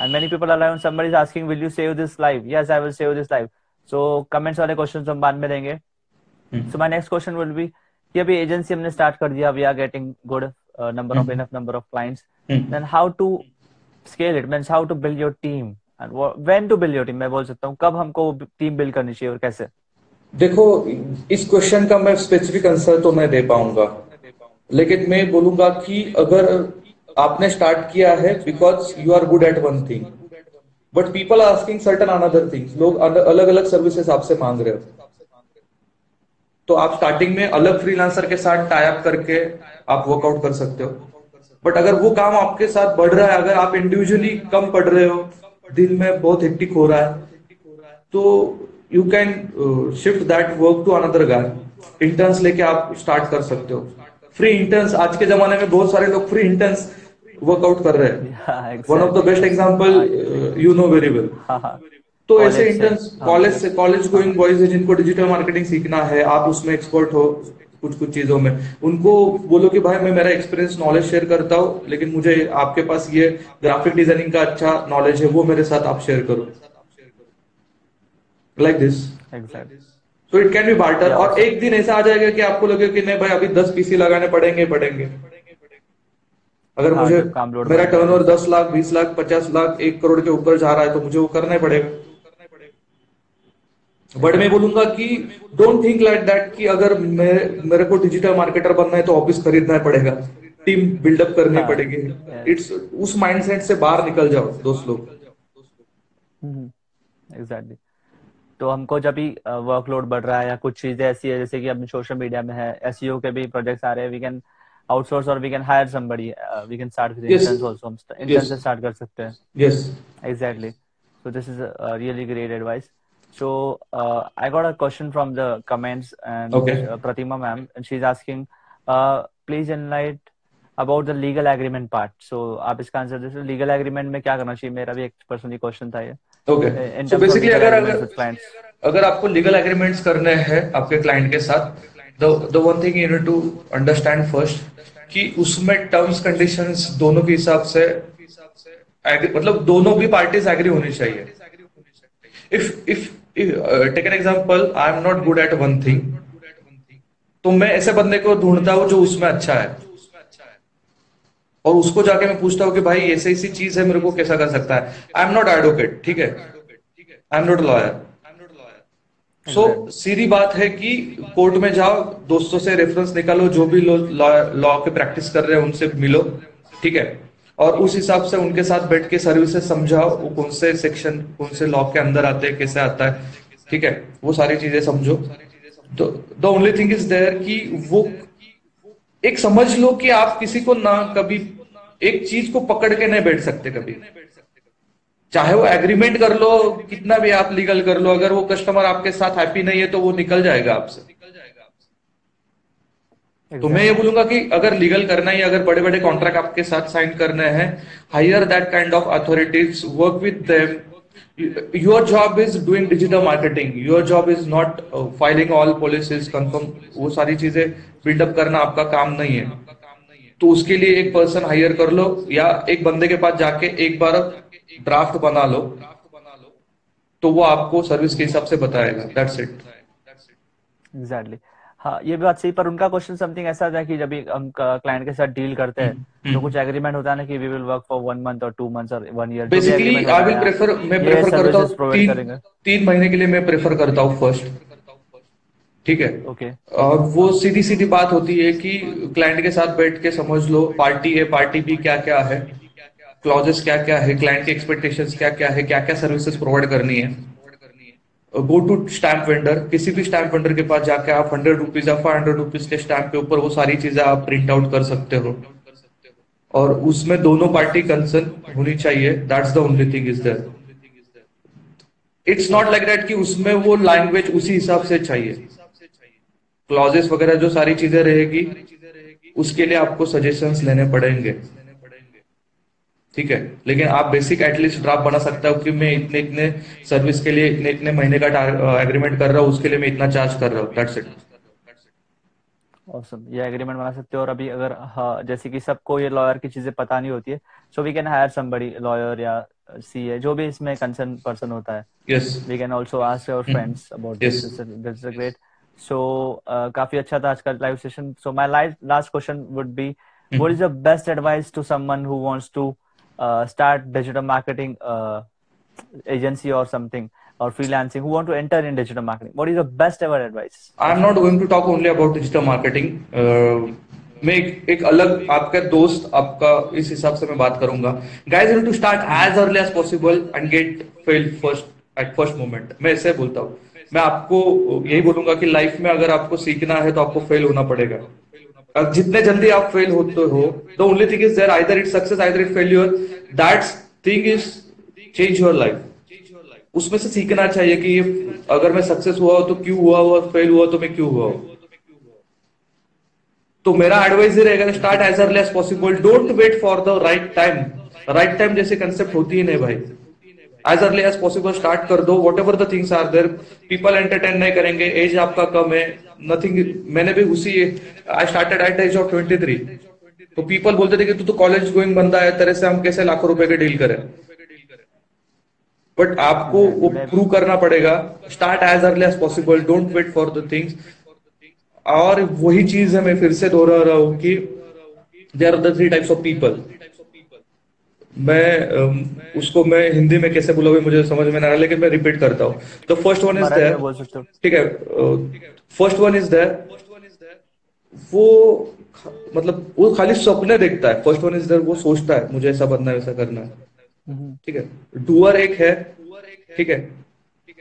and many people are live somebody is asking will you save this live? Yes I will save this live. So comments वाले questions हम बाद में देंगे। Hmm. so my next question will be कि अभी agency हमने start कर दिया we are getting good number of enough number of clients then how to scale it means how to build your team and when to build your team मैं बोल सकता हूँ कब हमको टीम बिल्ड करनी चाहिए और कैसे? देखो इस क्वेश्चन का मैं स्पेसिफिक आंसर तो मैं दे पाऊँगा। लेकिन मैं बोलूँगा कि अगर आपने स्टार्ट किया है because you are good at one thing but people are asking certain another things लोग अलग अलग सर्विसेज़ आपसे मांग रहे हो। तो आप स्टार्टिंग में अलग फ्रीलांसर के साथ टाइप करके आप वर्कआउट कर सकते हो। बट अगर वो काम आपके साथ बढ़ रहा है अगर आप इंडिविजुअली कम पढ़ रहे हो दिन में बहुत हेक्टिक हो रहा है तो you can shift that work to another guy interns लेके आप स्टार्ट कर सकते हो। फ्री इंटर्न्स आज के जमाने में बहुत सारे लोग फ्री इंटर्न्स वर्कआउट कर रहे हैं। One of the best example you know very well तो ऐसे इंटर्न्स कॉलेज से कॉलेज गोइंग बॉयज़ है जिनको डिजिटल मार्केटिंग सीखना है आप उसमें एक्सपर्ट हो कुछ कुछ चीज़ों में। उनको बोलो कि भाई मैं मेरा एक्सपीरियंस नॉलेज शेयर करता हूँ लेकिन मुझे आपके पास ये ग्राफिक डिज़ाइनिंग का अच्छा नॉलेज है वो मेरे साथ आप शेयर करो। Like this so it can be barter और एक दिन ऐसा आ जाएगा कि आपको लगे कि नहीं भाई अभी दस पीसी लगाने पड़ेंगे पड़ेंगे। अगर हाँ, मुझे मेरा टर्नओवर दस लाख बीस लाख पचास लाख एक करोड़ के ऊपर जा रहा है तो मुझे वो करना ही पड़ेगा। बट मैं बोलूँगा कि डोंट थिंक लाइक दैट कि अगर मैं मेरे को डिजिटल मार्केटर बनना है तो ऑफ़िस खरीदना पड़ेगा। टीम बिल्डअप करनी हाँ, पड़ेगी। इट्स उस माइंडसेट से बाहर निकल जाओ दोस्त लोग। एग्जैक्टली तो हमको जब भी वर्कलोड बढ़ रहा है या कुछ चीज़ें ऐसी है जैसे कि अपने सोशल मीडिया में है एस e के भी प्रोजेक्ट्स आ रहे हैं वी कैन आउटसोर्स और we can hire somebody we can start with interns also हम इंटर्न से स्टार्ट कर सकते हैं। Yes exactly so this is really great advice So uh, I got a question from the comments and okay. uh, Pratima ma'am, and she's asking, uh, please enlighten about the legal agreement part. So आप इसका answer दे legal agreement में क्या करना चाहिए? मेरा भी एक personally question था ये। ओके सो बेसिकली अगर अगर अगर आपको लीगल एग्रीमेंट्स करने हैं आपके क्लाइंट के साथ the one thing you need to understand first कि उसमें टर्म्स कंडीशंस दोनों के हिसाब से मतलब दोनों भी पार्टीज़ एग्री होनी चाहिए। If if take an example I am not good at one thing तो मैं ऐसे बंदे को ढूंढता हूँ जो उसमें अच्छा है। और उसको जाके मैं पूछता हूँ कि भाई, ऐसी ऐसी चीज़ है मेरे को कैसा कर सकता है? आई एम नॉट एडवोकेट ठीक है? I am not lawyer so सीधी बात है कि कोर्ट में जाओ, दोस्तों से रेफरेंस निकालो, जो भी लॉ के प्रैक्टिस कर रहे हैं, उनसे मिलो, ठीक है? और उस हिसाब से उनके साथ बैठ के सर्विसेज़ समझाओ, वो कौन से सेक्शन कौन से लॉ के अंदर आते हैं, कैसे आता है, ठीक है? वो सारी चीज़ें समझो। तो the only thing is there कि वो एक समझ लो कि आप किसी को ना कभी एक चीज़ को पकड़ के नहीं बैठ सकते कभी। चाहे वो एग्रीमेंट कर लो, कितना भी आप लीगल कर लो, अगर वो कस्टमर आपके साथ हैप्पी नहीं है तो वो निकल जाएगा आपसे। Exactly. तो मैं ये बोलूँगा कि अगर लीगल करना है अगर बड़े बड़े कॉन्ट्रैक्ट आपके साथ साइन करने हैं hire that kind of authorities work with them your job is doing digital marketing your job is not filing all policies confirm वो सारी चीज़ें बिल्डअप करना आपका काम नहीं है। तो उसके लिए एक पर्सन हायर कर लो या एक बंदे के पास जाके एक बार ड्राफ्ट बना लो। तो वो आपको सर्विस के हिसाब से बताएगा। दैट्स इट एग्जैक्टली हाँ ये भी बात सही पर उनका क्वेश्चन समथिंग ऐसा था कि जब हम क्लाइंट के साथ डील करते हैं हम्म, तो कुछ एग्रीमेंट होता है ना कि we will work for one month और टू मंथ्स और one year basically I will prefer मैं प्रेफर करता हूँ तीन, तीन महीने के लिए मैं प्रेफर करता हूँ फ़र्स्ट ठीक है? ओके और वो सीधी सीधी बात होती है कि क्लाइंट के साथ बैठ के समझ लो पार्टी ए पार्टी बी क्या क्या है क्लॉजेस क्या क्या है क्लाइंट की एक्सपेक्टेशंस क्या क्या है क्या क्या सर्विसेज़ प्रोवाइड करनी है। गो टू स्टैंप वेंडर किसी भी स्टैंप वेंडर के पास जाके आप हंड्रेड रुपीज़ या फाइव हंड्रेड रुपीज़ के स्टैंप के ऊपर वो सारी चीज़ें आप प्रिंट आउट कर सकते हो। और उसमें दोनों पार्टी कंसर्न होनी चाहिए। That's the only thing is there it's not like that कि उसमें वो लैंग्वेज उसी हिसाब से चाहिए। क्लॉजेस वगैरह जो सारी चीज़ें रहेगी, उसके लिए आपको सजेशंस लेने पड़ेंगे। ठीक है? लेकिन आप बेसिक एटलीस्ट ड्राफ्ट बना सकते हो कि मैं इतने इतने सर्विस के लिए इतने इतने महीने का एग्रीमेंट कर रहा हूँ उसके लिए मैं इतना चार्ज कर रहा हूँ दैट्स इट awesome. ये एग्रीमेंट बना सकते हो और अभी अगर हाँ, जैसे कि सबको ये लॉयर की चीज़ें पता नहीं होती है so we can hire somebody lawyer या सीए जो भी इसमें कंसर्न पर्सन होता है. Yes we can also ask our friends about this this is great so काफ़ी अच्छा था आज का live session so my last question would be what is the best advice to someone who wants to uh, start digital marketing uh, agency or something or freelancing who want to enter in digital marketing. What is the best ever advice? I am not going to talk only about digital marketing मैं एक, अलग आपका दोस्त आपका इस हिसाब से मैं बात करूँगा। Guys to start as early as possible and get fail first at first moment मैं ऐसे बोलता हूँ। मैं आपको यही बोलूँगा कि लाइफ में अगर आपको सीखना है तो आपको फेल होना पड़ेगा। जितने जल्दी आप फेल होते हो the only thing is there either it success either it failure that's thing is change your life उसमें से सीखना चाहिए कि ये अगर मैं सक्सेस हुआ तो क्यों हुआ हुआ फेल हुआ तो मैं क्यों हुआ तो मेरा एडवाइस ये रहेगा start as early as possible don't wait for the right time right time जैसे कंसेप्ट होती ही नहीं भाई। As early as possible start कर दो. Whatever the things are there people entertain नहीं करेंगे. एज आपका कम है. नथिंग मैंने भी उसी I started at age of twenty three तो पीपल बोलते थे कि तू तो कॉलेज गोइंग बंदा है तेरे से हम कैसे लाखों रुपए के डील करें? बट आपको वो प्रूव करना पड़ेगा start as early as possible don't wait for the things और वही चीज़ है मैं फिर से दोहरा रहा हूँ कि there are the three types of people मैं उसको मैं हिंदी में कैसे बोला मुझे समझ में आ रहा लेकिन मैं रिपीट करता हूँ. The first one is there ठीक है फ़र्स्ट वन इज़ देयर। वो मतलब वो खाली सपने देखता है। फ़र्स्ट वन इज़ देयर वो सोचता है मुझे ऐसा बनना है वैसा करना है। हम्म, ठीक है? डुअर एक है ठीक है?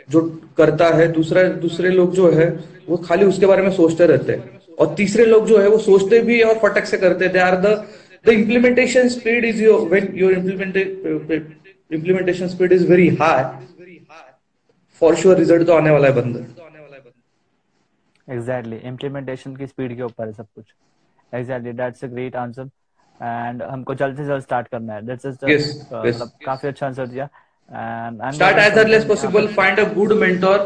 जो करता है दूसरा दूसरे लोग जो है वो खाली उसके बारे में सोचते रहते हैं। और तीसरे लोग जो है वो सोचते भी और फटक से करते they are the the implementation speed is your when your implementation speed is very high for sure result तो आने वाला है बंदर एग्जैक्टली इम्प्लीमेंटेशन की स्पीड के ऊपर है सब कुछ. Exactly that's a great answer and हमको जल्द से जल्द स्टार्ट करना है. That's just Yes, yes. मतलब काफ़ी अच्छा आंसर दिया. And start as early as possible. find a good mentor.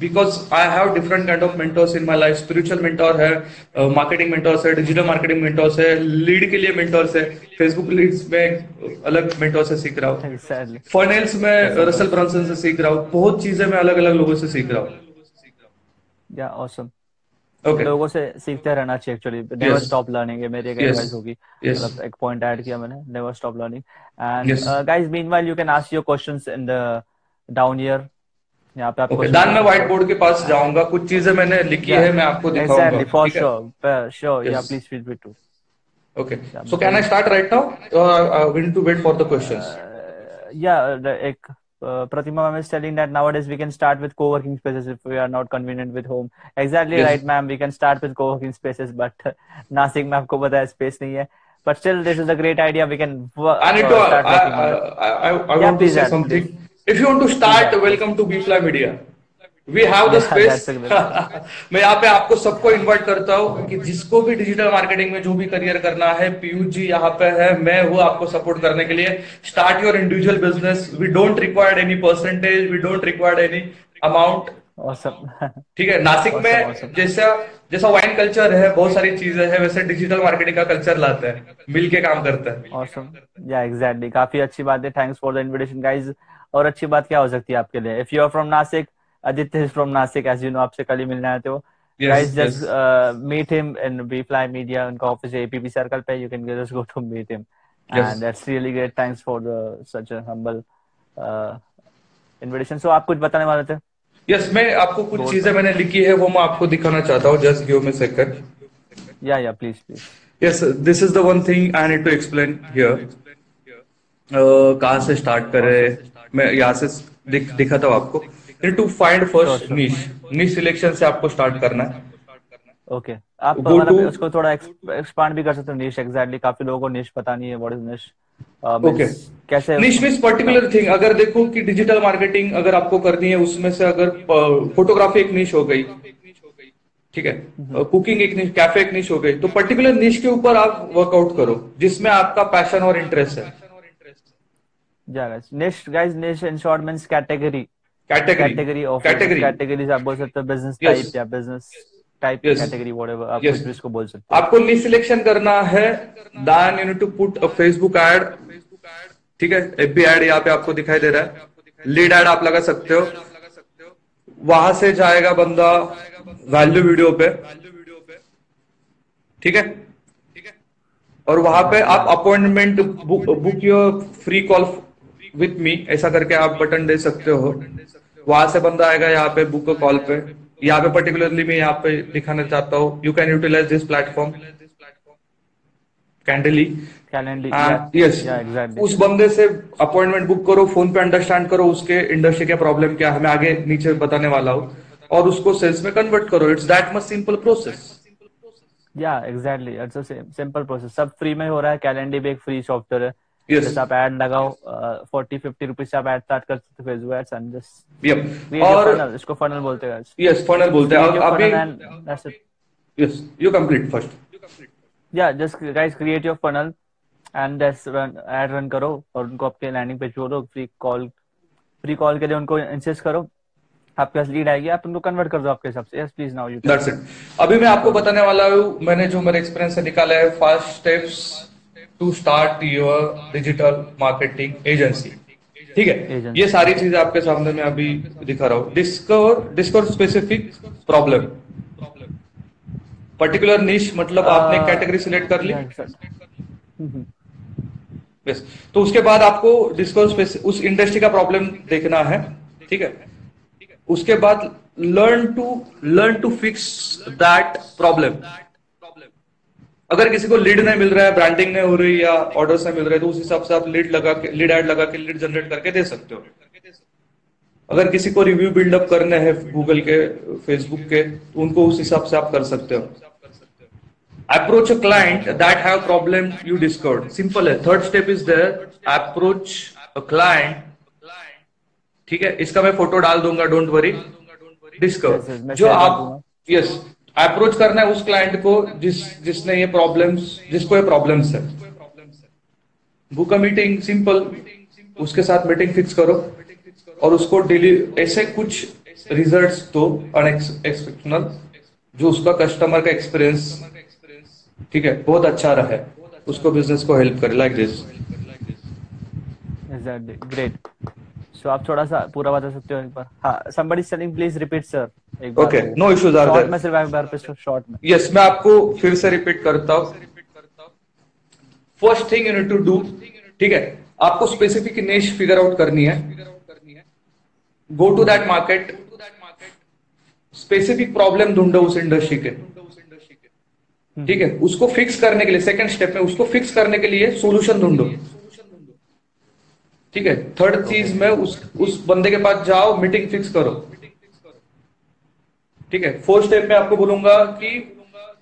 Because i have different kind of mentors in my life. Spiritual mentor है मार्केटिंग mentors है डिजिटल मार्केटिंग mentors है lead के लिए mentors है. फेसबुक लीड्स में अलग mentors से सीख रहा हूँ. एग्जैक्टली फनेल्स में रसल ब्रांसन से सीख रहा हूँ. बहुत चीज़ें मैं अलग अलग लोगों से सीख रहा हूँ. या ऑसम ओके लोगों से सीखते रहना चाहिए एक्चुअली नेवर. स्टॉप लर्निंग है मेरी एक. एडवाइस होगी. मतलब एक पॉइंट ऐड किया मैंने never stop learning and. Guys meanwhile you can ask your questions in the down year यहाँ पे आप ओके दान मैं व्हाइट बोर्ड के पास जाऊँगा कुछ चीज़ें मैंने लिखी है मैं आपको दिखाऊँगा sure, sure. Yeah, Yes. please feel free to. Okay so can I start right now I will to wait for the questions yeah, the, ek, Uh, Pratima ma'am is telling that nowadays we can start with co-working spaces if we are not convenient with home. Exactly yes. right, ma'am. We can start with co-working spaces, but <laughs> Nasik ma'am ko pata space nahi hai. But still, this is a great idea. We can. And uh, it, uh, I, I, I, I, want yeah, to say something. Please. If you want to start, yeah. welcome to Bipla Media. We have the <laughs> Yeah, space. that's a good- <laughs> मैं यहाँ पे आपको सबको invite करता हूँ कि जिसको भी डिजिटल मार्केटिंग में जो भी करियर करना है पीयूष जी यहाँ पे है मैं हूँ आपको सपोर्ट करने के लिए start your individual business we don't required any percentage we don't required any amount ठीक है नासिक Awesome, में awesome. जैसा जैसा वाइन कल्चर है बहुत सारी चीज़ें है वैसे डिजिटल मार्केटिंग का कल्चर लाते हैं मिल के काम करते हैं awesome. Yeah, exactly. काफ़ी अच्छी बात है. Thanks for the invitation, guys. और अच्छी बात क्या हो सकती है आपके लिए? If you are from Nasik, Aditya is from Nasik, as you know, आपसे कल ही मिलने आए थे वो. Yes, guys, just yes. uh, meet him in Bfly Media उनका ऑफ़िस है APP सर्कल पे. You can just go to meet him. Yes. And that's really great. Thanks for the such a humble uh, invitation. So आप कुछ बताने वाले थे? Yes मैं आपको कुछ चीज़ें मैंने लिखी है वो मैं आपको दिखाना चाहता हूँ जस्ट गिव मी सेकंड या या please please yes this is the one thing I need to explain here कहाँ से स्टार्ट करें मैं यहाँ से दिख, दिखा था आपको to find first niche niche selection से आपको स्टार्ट करना है। Okay okay. आप मतलब उसको थोड़ा एक्सपांड भी कर सकते हो निश एग्जैक्टली काफ़ी लोगों को निश पता नहीं है व्हाट इज़ निश ओके कैसे निश मींस पर्टिकुलर थिंग अगर देखो कि डिजिटल मार्केटिंग अगर आपको करनी है उसमें से अगर फोटोग्राफी एक निश हो गई। ठीक है? कुकिंग हम्म। एक निश कैफ़े एक निश हो गई। तो पर्टिकुलर निश के ऊपर आप वर्कआउट करो जिसमें आपका पैशन और इंटरेस्ट है। Niche guys niche in short means category category category of categories आप बोल सकते हो बिज़नेस टाइप या बिज़नेस टाइप कैटेगरी व्हाटएवर आप yes. इसको बोल सकते हो। आपको लिस्ट सिलेक्शन करना है। Then you need to put a Facebook ad ठीक है? एफबी ऐड यहाँ पे आपको दिखाई दे रहा है। लीड ऐड आप लगा सकते हो। वहाँ से जाएगा बंदा वैल्यू वीडियो पे। वैल्यू वीडियो पे ठीक है? और वहाँ पे आप appointment book book your free call with me ऐसा करके आप बटन दे सकते हो। वहाँ से बंदा आएगा यहाँ पे बुक कॉल पे। यहाँ पे पर्टिकुलरली मैं यहाँ पे दिखाना चाहता हूँ। You can utilize this platform kindly yes उस बंदे से अपॉइंटमेंट बुक करो फ़ोन पे अंडरस्टैंड करो उसके इंडस्ट्री का प्रॉब्लम क्या है मैं आगे नीचे बताने वाला हूँ। और उसको सेल्स में कन्वर्ट करो। It's that much simple process yeah exactly it's a simple process सब फ्री में हो रहा है। कैलेंडर भी एक फ्री सॉफ्टवेयर है। Yes. जैसे आप ऐड लगाओ फोर्टी फिफ्टी रुपीज़ से आप ऐड स्टार्ट कर सकते फेसबुक एड्स एंड जस्ट और फनल इसको फनल बोलते हैं यस फनल बोलते हैं। अभी yes you complete first yeah just guys create your funnel and that's run ad run करो और उनको आपके लैंडिंग पेज बोलो फ्री कॉल फ्री कॉल के लिए उनको इंसिस्ट करो। आपके पास लीड आएगी आप उनको कन्वर्ट कर दो आपके हिसाब से। Yes please now you that's it अभी मैं आपको बताने वाला हूँ मैंने जो मेरे एक्सपीरियंस से निकाला है fast steps to start your digital marketing agency ठीक है? ये सारी चीज़ें आपके सामने में अभी दिखा रहा हूँ। Discover discover specific problem particular niche मतलब आपने कैटेगरी सिलेक्ट कर ली? यस तो उसके बाद आपको डिस्कवर उस इंडस्ट्री का प्रॉब्लम देखना है। ठीक है? उसके बाद learn to learn to fix that problem अगर किसी को लीड नहीं मिल रहा है ब्रांडिंग नहीं हो रही या ऑर्डर्स नहीं मिल रहे तो उस हिसाब से आप लीड लगा के लीड एड लगा के लीड जनरेट करके दे सकते हो। अगर किसी को रिव्यू बिल्डअप करने हैं गूगल के फेसबुक के तो उनको उस हिसाब से आप कर सकते हो। Approach a client that have problem you discovered simple है। Third step is there approach a client ठीक है? इसका मैं फ़ोटो डाल दूँगा डोंट वरी डिस्कवर जो आप यस अप्रोच करना है उस क्लाइंट को जिस, जिसने ये प्रॉब्लम्स जिसको ये प्रॉब्लम्स है। बुक अ मीटिंग सिंपल उसके साथ मीटिंग फिक्स करो और उसको डेली ऐसे कुछ रिजल्ट्स दो अनएक्सपेक्शनल जो उसका कस्टमर का एक्सपीरियंस ठीक है, बहुत अच्छा रहा। है उसको बिज़नेस को हेल्प करे लाइक दिस ग्रेट सो आप थोड़ा सा पूरा बता सकते हो एक बार? हाँ somebody selling please repeat sir. Okay no issues are there में सिर्फ़ एक बार पे शॉर्ट में। यस मैं आपको फिर से रिपीट करता हूँ। First thing you need to do ठीक है? आपको स्पेसिफिक निश फिगर आउट करनी है। Go to that market specific problem ढूंढो उस इंडस्ट्री के। ठीक है? उसको फिक्स करने के लिए सेकंड स्टेप में उसको फिक्स करने के लिए सोल्यूशन ढूंढो। ठीक है थर्ड चीज़ में उस उस बंदे के पास जाओ मीटिंग फिक्स करो। ठीक है फोर्थ स्टेप में आपको बोलूँगा कि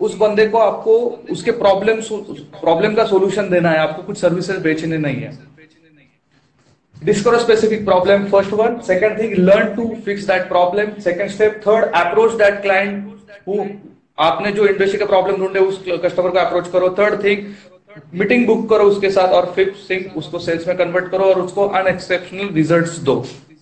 उस बंदे को आपको उसके प्रॉब्लम प्रॉब्लम का सोल्यूशन देना है आपको कुछ सर्विसेज़ बेचने नहीं है। Discover specific problem first one second thing learn to fix that problem second step third approach that client आपने जो इंडस्ट्री का प्रॉब्लम ढूंढे उस कस्टमर को अप्रोच करो। थर्ड थिंग मीटिंग बुक करो उसके साथ और फिफ्थ थिंग उसको सेल्स में कन्वर्ट करो और उसको अनएक्सेप्शनल रिजल्ट्स दो।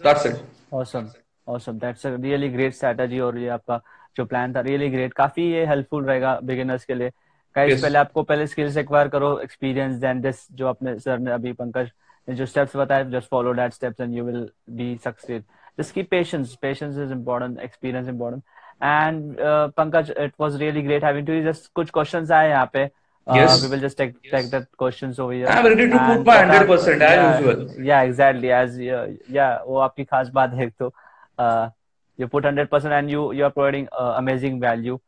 That's it awesome awesome that's a really great strategy और ये आपका जो प्लान था रियली ग्रेट काफ़ी ये हेल्पफुल रहेगा बिगिनर्स के लिए। Guys yes. पहले आपको पहले स्किल्स एक्वायर करो एक्सपीरियंस देन दिस जो आपने सर ने अभी पंकज ने जो स्टेप्स बताए just follow that steps and you will be success just keep patience patience is important experience important and Pankaj it was really great having to just कुछ questions आए यहाँ पे। Yes. Uh, we will just take take that questions over here. I'm ready to and put my hundred percent as yeah, usual. Yeah, exactly. As uh, yeah, वो आपकी खास बात है तो uh, you put 100% and you you are providing uh, amazing value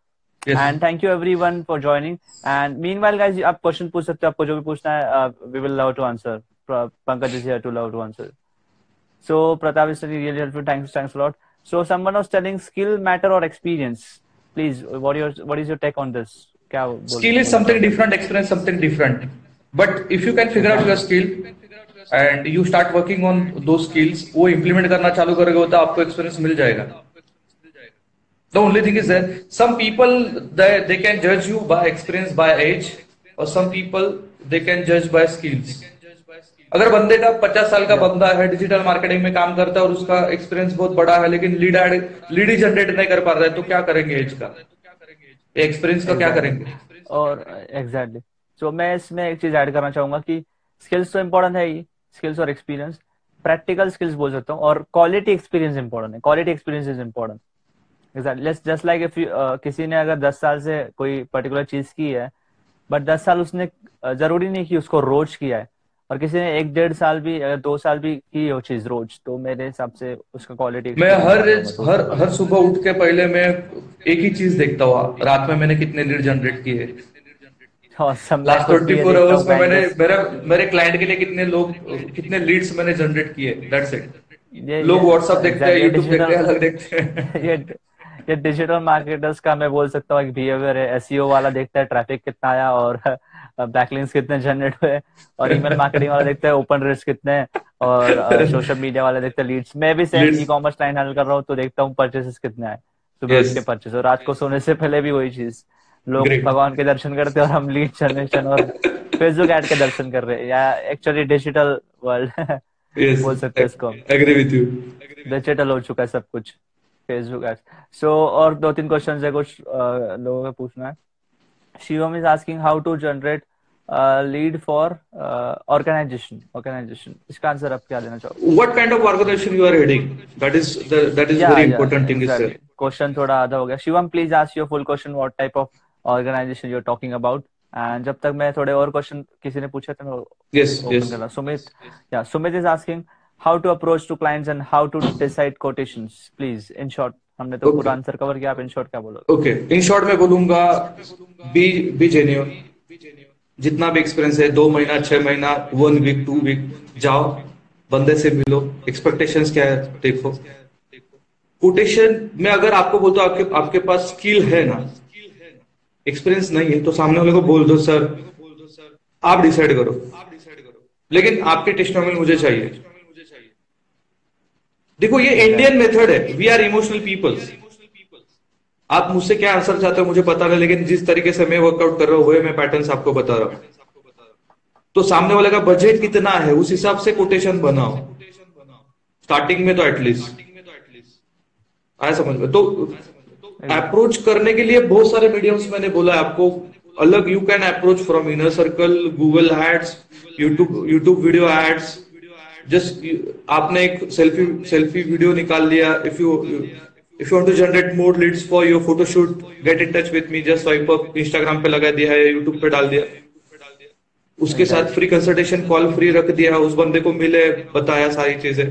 Yes. and thank you everyone for joining and meanwhile guys आप question पूछ सकते हो आपको जो भी पूछना है we will love to answer Pankaj is here to love to answer so Pratap is really helpful thanks thanks a lot so someone was telling skill matter or experience please what your what is your take on this क्या skill is something different experience something different but if you can figure out skill and you start working on दो skills वो implement करना चालू करोगे तो आपको experience मिल जाएगा। The only thing is that some people they can जज you by experience by age और सम पीपल दे कैन जज बाय स्किल्स अगर बंदे का पचास साल का बंदा है डिजिटल मार्केटिंग में काम करता है और उसका एक्सपीरियंस बहुत बड़ा है लेकिन लीड लीड जनरेट नहीं कर पा रहा है तो क्या करेंगे एज का. एक्सपीरियंस का क्या करेंगे? और एग्जैक्टली so, मैं इसमें एक चीज़ ऐड करना चाहूँगा कि स्किल्स तो इम्पोर्टेंट है ही स्किल्स और एक्सपीरियंस प्रैक्टिकल स्किल्स बोल सकता हूँ और क्वालिटी एक्सपीरियंस इंपॉर्टेंट है. Quality experience is important important just like if किसी ने अगर दस साल से कोई पर्टिकुलर चीज़ की है बट दस साल उसने ज़रूरी नहीं कि उसको रोज किया है और किसी ने एक डेढ़ साल भी अगर दो साल भी की वो चीज़ रोज तो मेरे हिसाब से उसका क्वालिटी मैं हर हर हर सुबह उठ के पहले मैं एक ही चीज़ देखता हुआ रात में मैंने कितने लीड जनरेट किए। लास्ट ट्वेंटी फोर आवर्स में मैंने मेरा मेरे क्लाइंट के लिए कितने लोग कितने लीड्स मैंने जनरेट किए दैट्स इट लोग व्हाट्सएप देखते हैं यूट्यूब देखते हैं अलग देखते हैं। <laughs> ये डिजिटल मार्केटर्स का मैं बोल सकता हूँ बिहेवियर है एसईओ e वाला देखता है ट्रैफ़िक कितना आया और बैकलिंक्स कितने जनरेट हुए और ईमेल मार्केटिंग वाला देखते हैं ओपन रिस्क कितने और सोशल मीडिया वाले देखते हैं <laughs> लीड्स मैं भी same e commerce line handle कर रहा हूँ तो देखता हूँ परचेसेस कितने आए सुबह के परचेस और रात को सोने से पहले भी वही चीज़। लोग भगवान के दर्शन करते हैं और हम लीड जनरेशन और फेसबुक एड के दर्शन कर रहे हैं। या एक्चुअली डिजिटल वर्ल्ड बोल सकते हैं इसको डिजिटल हो चुका है सब कुछ फेसबुक एड्स सो और दो तीन क्वेश्चन है कुछ लोगों का पूछना है। Shivam is asking how to generate lead for organization organization इसका आंसर आप क्या देना चाहोगे? What kind of organization you are heading that is that is very important thing is question थोड़ा आधा हो गया। Shivam please ask your full question what type of organization you are talking about and जब तक मैं थोड़े और question किसी ने पूछे थे yes yes Sumit yeah Sumit is asking how to approach to clients and how to decide quotations. Please in short हमने तो पूरा आंसर कवर किया। आप इन शॉर्ट क्या बोलोगे? ओके इन शॉर्ट में बोलूँगा बी बी जेन्यून जितना भी एक्सपीरियंस है, दो महीना, छह महीना वन वीक टू वीक जाओ, बंदे से मिलो। एक्सपेक्टेशन क्या है? देखो। कोटेशन में अगर आपको बोलता आपके आपके पास स्किल है ना एक्सपीरियंस नहीं है तो सामने वाले को बोल दो, सर बोल दो सर आप डिसाइड करो। आप डिसाइड करो लेकिन आपके टेस्टोमेंट मुझे चाहिए। देखो, ये इंडियन मेथड है। वी आर इमोशनल पीपल्स आप मुझसे क्या आंसर चाहते हो? मुझे पता नहीं, लेकिन जिस तरीके से मैं वर्कआउट कर रहा हूँ, वही मैं पैटर्न आपको बता रहा हूँ। तो सामने वाले का बजट कितना है? उस हिसाब से कोटेशन बनाओ। स्टार्टिंग में तो एटलीस्ट आया समझ में? तो अप्रोच करने के लिए बहुत सारे मीडियम्स मैंने बोला है आपको। अलग you can approach from inner circle Google ads YouTube YouTube video ads just आपने एक सेल्फी सेल्फी वीडियो निकाल लिया। If you if you want to generate more leads for your photoshoot get in touch with me just swipe up Instagram पे लगा दिया है YouTube पे डाल दिया। उसके साथ फ्री कंसल्टेशन कॉल फ्री रख दिया उस बंदे को मिले, बताया सारी चीज़ें।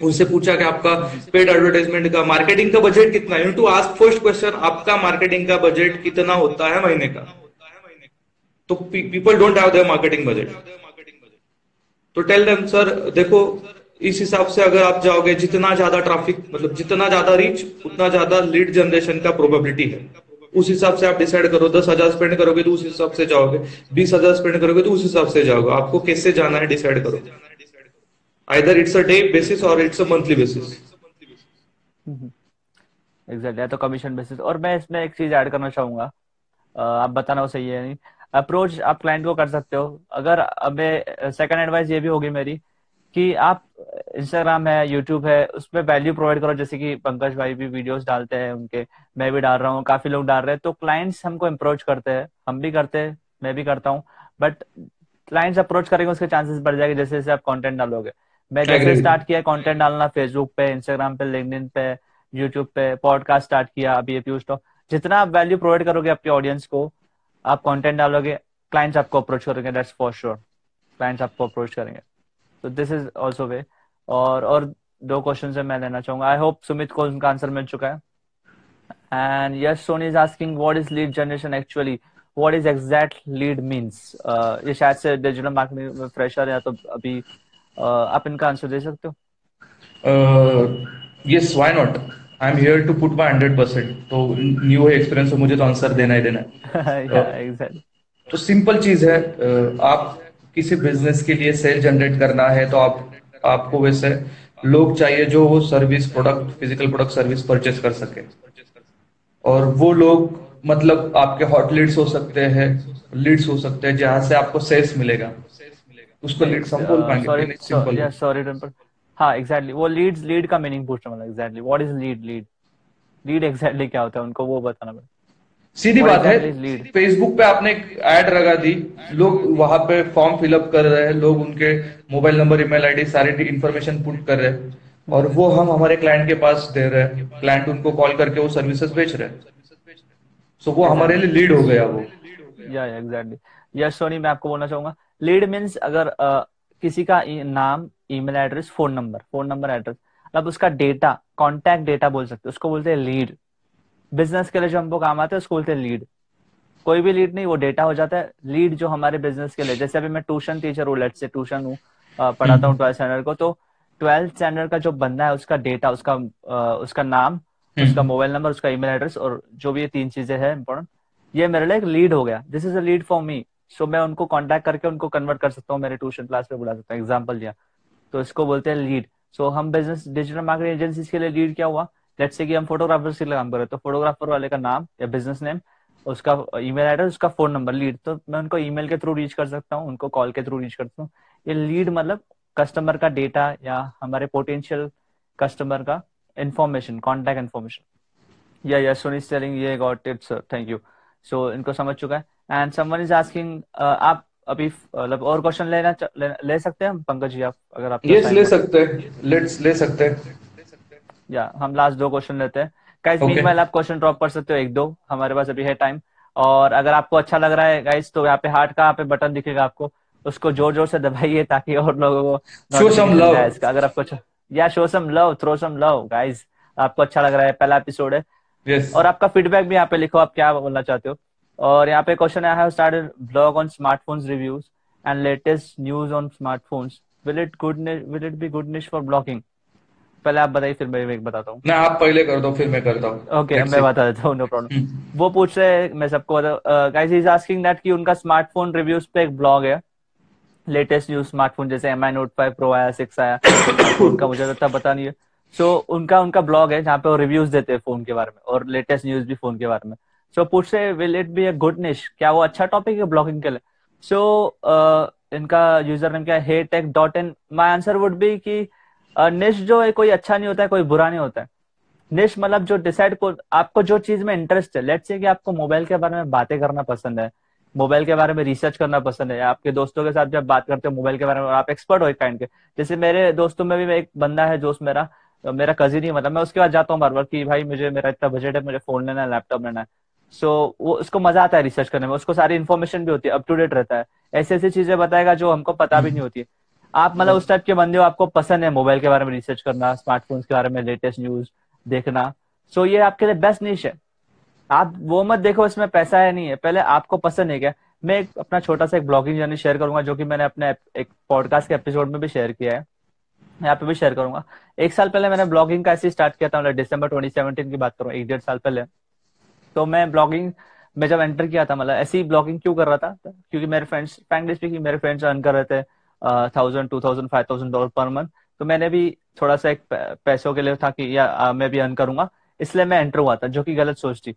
उनसे पूछा कि आपका पेड एडवर्टाइजमेंट का मार्केटिंग का बजट कितना है? टू आस्क फ़र्स्ट क्वेश्चन आपका मार्केटिंग का बजट कितना होता है महीने का? तो people don't have their marketing budget तो टेल देम सर देखो इस हिसाब से अगर आप जाओगे, जितना ज़्यादा ट्रैफ़िक मतलब जितना ज़्यादा रीच उतना ज़्यादा लीड जनरेशन का प्रोबेबिलिटी है। उस हिसाब से आप डिसाइड करो, दस हज़ार स्पेंड करोगे तो उस हिसाब से जाओगे, बीस हज़ार स्पेंड करोगे तो उस हिसाब से जाओगे। आपको कैसे जाना है डिसाइड करो। Either it's a day basis और it's a monthly basis exactly या तो कमीशन बेसिस और मैं इसमें एक चीज़ ऐड करना चाहूँगा। आप बताना वो सही है नहीं। अप्रोच आप क्लाइंट को कर सकते हो। अगर हमें सेकंड एडवाइस ये भी होगी मेरी कि आप इंस्टाग्राम है यूट्यूब है उसमें वैल्यू प्रोवाइड करो जैसे कि पंकज भाई भी वीडियोस डालते हैं उनके मैं भी डाल रहा हूँ काफ़ी लोग डाल रहे हैं तो क्लाइंट्स हमको अप्रोच करते हैं हम भी करते हैं मैं भी करता हूँ बट क्लाइंट्स अप्रोच करेंगे उसके चांसेस बढ़ जाएँगे जैसे जैसे आप कंटेंट डालोगे। मैं जैसे स्टार्ट किया कंटेंट डालना फेसबुक पे इंस्टाग्राम पे लिंक्डइन पे यूट्यूब पे पॉडकास्ट स्टार्ट किया अभी ये पीयूष जितना आप वैल्यू प्रोवाइड करोगे अपनी ऑडियंस को आप कंटेंट डालोगे क्लाइंट्स आपको अप्रोच करेंगे दैट्स फॉर श्योर क्लाइंट्स आपको अप्रोच करेंगे। तो दिस इज़ ऑल्सो वे और और दो क्वेश्चन से मैं लेना चाहूँगा। आई होप सुमित को उनका आंसर मिल चुका है। And yes Soni is asking what is lead generation actually what is exact lead means ये शायद से डिजिटल मार्केटिंग में फ्रेशर या तो अभी uh, आप इनका आंसर दे सकते हो? Yes why not I am here to put my 100% to new है एक्सपीरियंस है मुझे तो आंसर देना ही देना है। <laughs> एग्जैक्टली तो सिंपल चीज़ है आप किसी बिज़नेस के लिए सेल जनरेट करना है तो आप आपको वैसे लोग चाहिए जो वो service product physical product service purchase कर सके। और वो लोग मतलब आपके हॉट लीड्स हो सकते हैं लीड्स हो सकते हैं जहाँ से आपको सेल्स मिलेगा। उसको लीड्स हम बोल पाएँगे सिंपल सॉरी हाँ। एग्जैक्टली वो लीड्स लीड का मीनिंग पूछ रहा हूँ exactly what is lead lead lead exactly क्या होता है उनको वो बताना पड़ेगा। सीधी बात है फेसबुक पे आपने एक एड लगा दी। लोग वहाँ पे फॉर्म फिलअप कर रहे हैं लोग उनके मोबाइल नंबर ईमेल आईडी सारी इंफॉर्मेशन पुट कर रहे हैं। और वो हम हमारे क्लाइंट के पास दे रहे हैं। क्लाइंट उनको कॉल करके वो सर्विसेज़ बेच रहे हैं। सो वो हमारे लिए लीड हो गया वो। या एग्जैक्टली यस सोनी मैं आपको बोलना चाहूँगा। लीड मीन्स अगर uh, किसी का नाम email address phone number phone number address अब उसका डेटा कॉन्टैक्ट डेटा बोल सकते उसको बोलते हैं लीड बिज़नेस के लिए जो हमको काम आता है बोलते हैं लीड कोई भी लीड नहीं वो डेटा हो जाता है। लीड जो हमारे बिज़नेस के लिए जैसे अभी मैं ट्यूशन टीचर हूँ लेट से ट्यूशन हूँ पढ़ाता हूँ ट्वेल्थ स्टैंडर्ड को तो ट्वेल्थ स्टैंडर्ड का जो बंदा है उसका डेटा उसका उसका नाम हम्म। उसका मोबाइल नंबर उसका ईमेल एड्रेस और जो भी ये तीन चीज़ें हैं इंपॉर्टेंट ये मेरे लिए एक लीड हो गया। This is a lead for me so मैं उनको कॉन्टेक्ट करके उनको कन्वर्ट कर सकता हूँ मेरे ट्यूशन क्लास में बुला सकता हूँ। एग्ज़ाम्पल दिया। तो इसको बोलते हैं लीड सो हम बिज़नेस डिजिटल मार्केटिंग एजेंसी के लिए लीड क्या हुआ? लेट से कि हम फोटोग्राफर से काम कर रहे तो फोटोग्राफर वाले का नाम या बिज़नेस नेम उसका ईमेल एड्रेस उसका फ़ोन नंबर लीड तो मैं उनको ईमेल के थ्रू रीच कर सकता हूँ उनको कॉल के थ्रू रीच करता हूँ। ये लीड मतलब कस्टमर का डेटा या हमारे पोटेंशियल कस्टमर का इन्फॉर्मेशन कॉन्टैक्ट इन्फॉर्मेशन या या Sunny selling yeah got it sir thank you so इनको समझ चुका है। एंड समवन इज़ आस्किंग आप अभी मतलब और क्वेश्चन लेना ले, ले सकते हैं? पंकज जी आप अगर आप yes, ले सकते हैं। लेट्स ले सकते हैं। या हम लास्ट दो क्वेश्चन लेते हैं। Guys okay. मीनवाइल आप क्वेश्चन ड्रॉप कर सकते हो एक दो। हमारे पास अभी है टाइम और अगर आपको अच्छा लग रहा है गाइस तो यहाँ पे हार्ट का यहाँ पे बटन दिखेगा आपको। उसको ज़ोर ज़ोर से दबाइए ताकि और लोगों को शो सम लव अगर आपको या show some love throw some love guys आपको अच्छा लग रहा है पहला एपिसोड है। Yes. और आपका फीडबैक भी यहाँ पे लिखो आप क्या बोलना चाहते हो। और यहाँ पे क्वेश्चन आया have started blog on smartphones reviews and latest news on smartphones will it good will it be good news for blogging पहले आप बताइए फिर मैं एक बताता हूँ। आप पहले कर दो फिर मैं करता हूँ। ओके okay, मैं बता देता हूँ नो प्रॉब्लम वो पूछ रहे हैं मैं सबको गाइस इज़ आस्किंग दैट कि उनका स्मार्टफ़ोन रिव्यूज़ पे एक ब्लॉग है। लेटेस्ट न्यूज़ स्मार्टफ़ोन जैसे M I note five pro आया सिक्स आया उनका मुझे तो पता नहीं है। सो so, उनका उनका ब्लॉग है जहाँ पे वो रिव्यूज़ देते हैं फ़ोन के बारे में और लेटेस्ट न्यूज़ भी फ़ोन के बारे में। सो so, पूछ रहे will it be a good niche क्या वो अच्छा टॉपिक है ब्लॉगिंग के लिए? सो so, uh, इनका यूज़र नेम क्या है hey tech dot in my answer would be की निश जो है कोई अच्छा नहीं होता है कोई बुरा नहीं होता है। निश मतलब जो डिसाइड को आपको जो चीज़ में इंटरेस्ट है लेट से कि आपको मोबाइल के बारे में बातें करना पसंद है मोबाइल के बारे में रिसर्च करना पसंद है आपके दोस्तों के साथ जब बात करते हो मोबाइल के बारे में आप एक्सपर्ट हो एक काइंड के जैसे मेरे दोस्तों में भी एक बंदा है दोस्त मेरा मेरा कजिन ही मतलब मैं उसके बाद जाता हूँ बार बार की भाई मुझे मेरा इतना बजट है मुझे फ़ोन लेना है लैपटॉप लेना है। सो so, वो उसको मज़ा आता है रिसर्च करने में उसको सारी इन्फॉर्मेशन भी होती है अप टू डेट रहता है। ऐसी ऐसी चीज़ें बताएगा जो हमको पता भी नहीं होती है। आप मतलब उस टाइप के बंदे हो आपको पसंद है मोबाइल के बारे में रिसर्च करना स्मार्टफ़ोन के बारे में लेटेस्ट न्यूज़ देखना। सो so, ये आपके लिए बेस्ट निश है। आप वो मत देखो इसमें पैसा है नहीं है। पहले आपको पसंद है क्या? मैं एक अपना छोटा सा एक ब्लॉगिंग जर्नी शेयर करूँगा जो कि मैंने अपने एक पॉडकास्ट के एपिसोड में भी शेयर किया है। यहाँ पे भी शेयर करूँगा। एक साल पहले मैंने ब्लॉगिंग का ऐसे स्टार्ट किया था मतलब दिसंबर 2017 की बात करूँ एक डेढ़ साल पहले। तो मैं ब्लॉगिंग में जब एंटर किया था मतलब ऐसी ब्लॉगिंग क्यों कर रहा था? क्योंकि मेरे फ्रेंड्स फ्रेंकली स्पीकिंग मेरे फ्रेंड्स अर्न कर रहे थे। Thousand two thousand five thousand dollar per month तो मैंने भी थोड़ा सा एक पैसों के लिए था कि या आ, मैं भी अर्न करूँगा। इसलिए मैं एंटर हुआ था जो कि गलत सोच थी।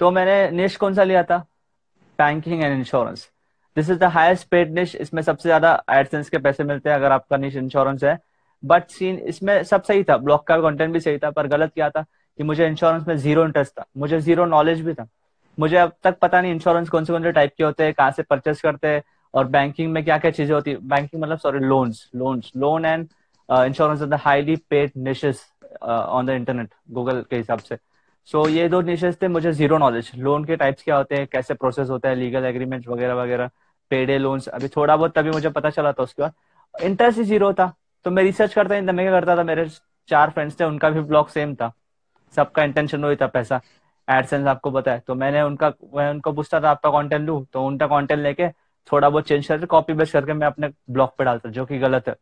तो मैंने निश कौन सा लिया था? Banking and insurance this is the highest paid niche इसमें सबसे ज़्यादा एडसेंस के पैसे मिलते हैं अगर आपका निश इंश्योरेंस है। बट सीन इसमें सब सही था। ब्लॉक का कंटेंट भी सही था पर गलत क्या था? कि मुझे इंश्योरेंस में ज़ीरो इंटरेस्ट था। मुझे ज़ीरो नॉलेज भी था। मुझे अब तक पता नहीं इंश्योरेंस कौन से कौन से टाइप के होते हैं कहाँ से परचेस करते हैं। और बैंकिंग में क्या क्या चीज़ें होती है? बैंकिंग मतलब sorry loans loans loan and insurance the highly paid niches on the internet Google के हिसाब से। सो so, ये दो निशेस थे मुझे ज़ीरो नॉलेज लोन के टाइप्स क्या होते हैं? कैसे प्रोसेस होता है? लीगल एग्रीमेंट वगैरह वगैरह पेडे लोन्स अभी थोड़ा बहुत तभी मुझे पता चला था उसके बाद। इंटरेस्ट ही ज़ीरो था। तो मैं रिसर्च करता था मैं क्या करता था मेरे चार फ्रेंड्स थे उनका भी ब्लॉग सेम था। सबका इंटेंशन वही था पैसा। एडसेंस आपको पता है। तो मैंने उनका मैं उनको पूछता था आपका कंटेंट लू? तो उनका कंटेंट लेके थोड़ा बहुत चेंज करके कॉपी बेस्ट करके मैं अपने ब्लॉग पे डालता जो कि गलत है।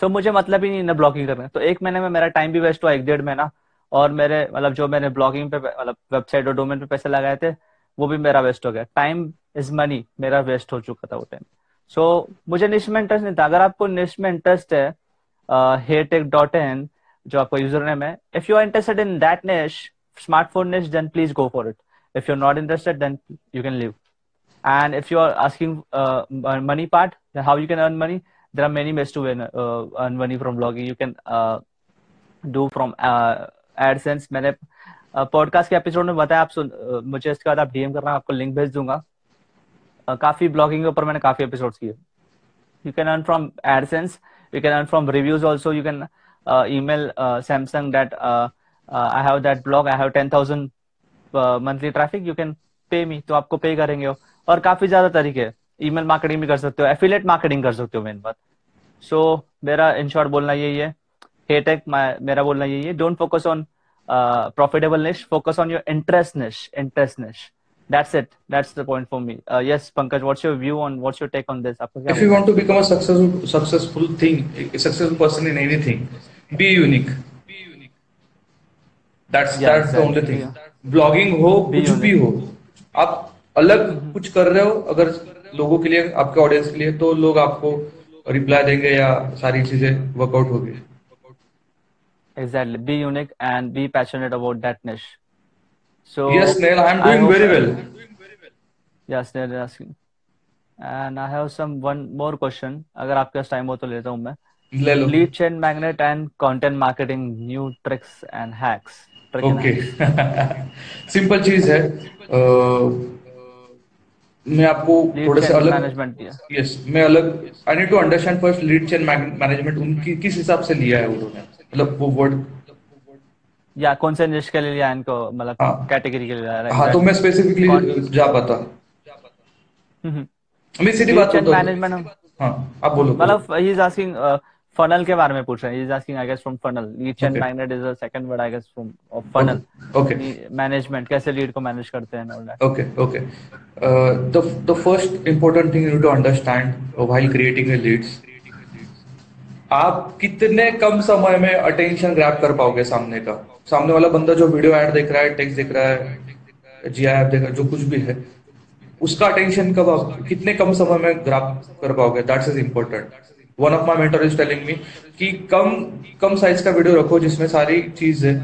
सो so, मुझे मतलब ही नहीं ना ब्लॉगिंग करना। तो एक महीने में मेरा टाइम भी वेस्ट हुआ एक डेढ़ महीना। और मेरे मतलब जो मैंने ब्लॉगिंग पे मतलब वेबसाइट और डोमेन पे पैसे लगाए थे वो भी मेरा वेस्ट हो गया। टाइम इज़ मनी मेरा वेस्ट हो चुका था वो टाइम सो मुझे निश में इंटरेस्ट नहीं था। अगर आपको निश में इंटरेस्ट है हेटेक डॉट इन जो आपका यूज़र नेम है if you are interested in that niche smartphone niche then please go for it if you are not interested then you can leave and if you are asking uh, money part how you can earn money? There are many ways to earn, uh, earn money from blogging. You can uh, do from uh, AdSense. मैंने podcast के episode में बताया आप सुन मुझे इसके बाद आप DM करना आपको लिंक भेज दूँगा। काफ़ी ब्लॉगिंग के ऊपर मैंने काफ़ी एपिसोड्स किए। You can earn from AdSense you can earn from reviews also you can email Samsung that I have that blog I have ten thousand monthly traffic you can pay me तो आपको पे करेंगे और काफ़ी ज़्यादा तरीके email marketing भी कर सकते हो एफिलेट मार्केटिंग कर सकते हो मेन बात सो मेरा इन शॉर्ट बोलना यही है हेटेक मेरा बोलना यही है don't focus on profitable niche focus on your interest niche interest niche that's it that's the point for me uh, yes pankaj what's your view on what's your take on this if you want to become a successful successful thing a successful person in anything be unique Be unique. that's yeah, that's exactly, the only thing yeah. blogging हो कुछ भी हो आप अलग कुछ कर रहे हो अगर लोगों के लिए आपके ऑडियंस के लिए तो लोग आपको रिप्लाई देंगे या सारी चीज़ें वर्कआउट होगी Exactly. Be unique and be passionate about that niche. So yes, Neil, I'm doing very well. Yes, Neil is asking. And I have some one more question. अगर आपके पास टाइम हो तो लेता हूँ मैं. ले लो. Lead chain magnet and content marketing new tricks and hacks. Okay. Simple चीज़ है. मैं आपको थोड़े से अलग मैनेजमेंट यस मैं अलग I need to understand first lead chain management उनकी किस हिसाब से लिया है उन्होंने? मतलब वो वर्ड या कौन से निश के लिए लिया इनको? मतलब कैटेगरी के लिए लिया हाँ तो मैं स्पेसिफिकली जा पाता। मैं सीधी बात करता मैनेजमेंट हाँ। आप बोलो मतलब ही इज़ आस्किंग फनल के बारे में पूछ रहे हैं। Is asking I guess from funnel lead chain magnet is the second word I guess from of funnel okay management कैसे लीड को मैनेज करते हैं all that okay okay the the first important thing you to understand while creating leads आप कितने कम समय में attention grab कर पाओगे सामने का? सामने वाला बंदा जो वीडियो ऐड देख रहा है टेक्स्ट देख रहा है जी ऐप देख रहा है जो कुछ भी है उसका अटेंशन कब आप कितने कम समय में ग्रैप कर पाओगे? That's is important one of my mentor is telling me कि कम कम साइज़ का वीडियो रखो जिसमें सारी चीज़। है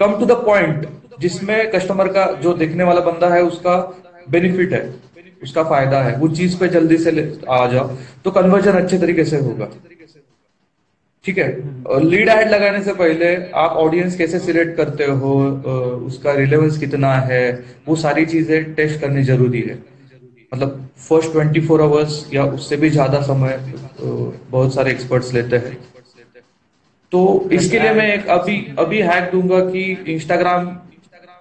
कम टू द पॉइंट जिसमें कस्टमर का, जो देखने वाला बंदा है, उसका बेनिफिट है, उसका फ़ायदा है। वो चीज़ पे जल्दी से आ जाओ। तो कन्वर्जन अच्छे तरीके से होगा। ठीक है? लीड एड लगाने से पहले आप ऑडियंस कैसे सिलेक्ट करते हो उसका रिलेवेंस कितना है, वो सारी चीज़ें टेस्ट करनी ज़रूरी है। मतलब फ़र्स्ट ट्वेंटी फोर आवर्स या उससे भी ज़्यादा समय बहुत सारे एक्सपर्ट्स लेते हैं। तो इसके लिए मैं एक अभी अभी हैक दूँगा कि Instagram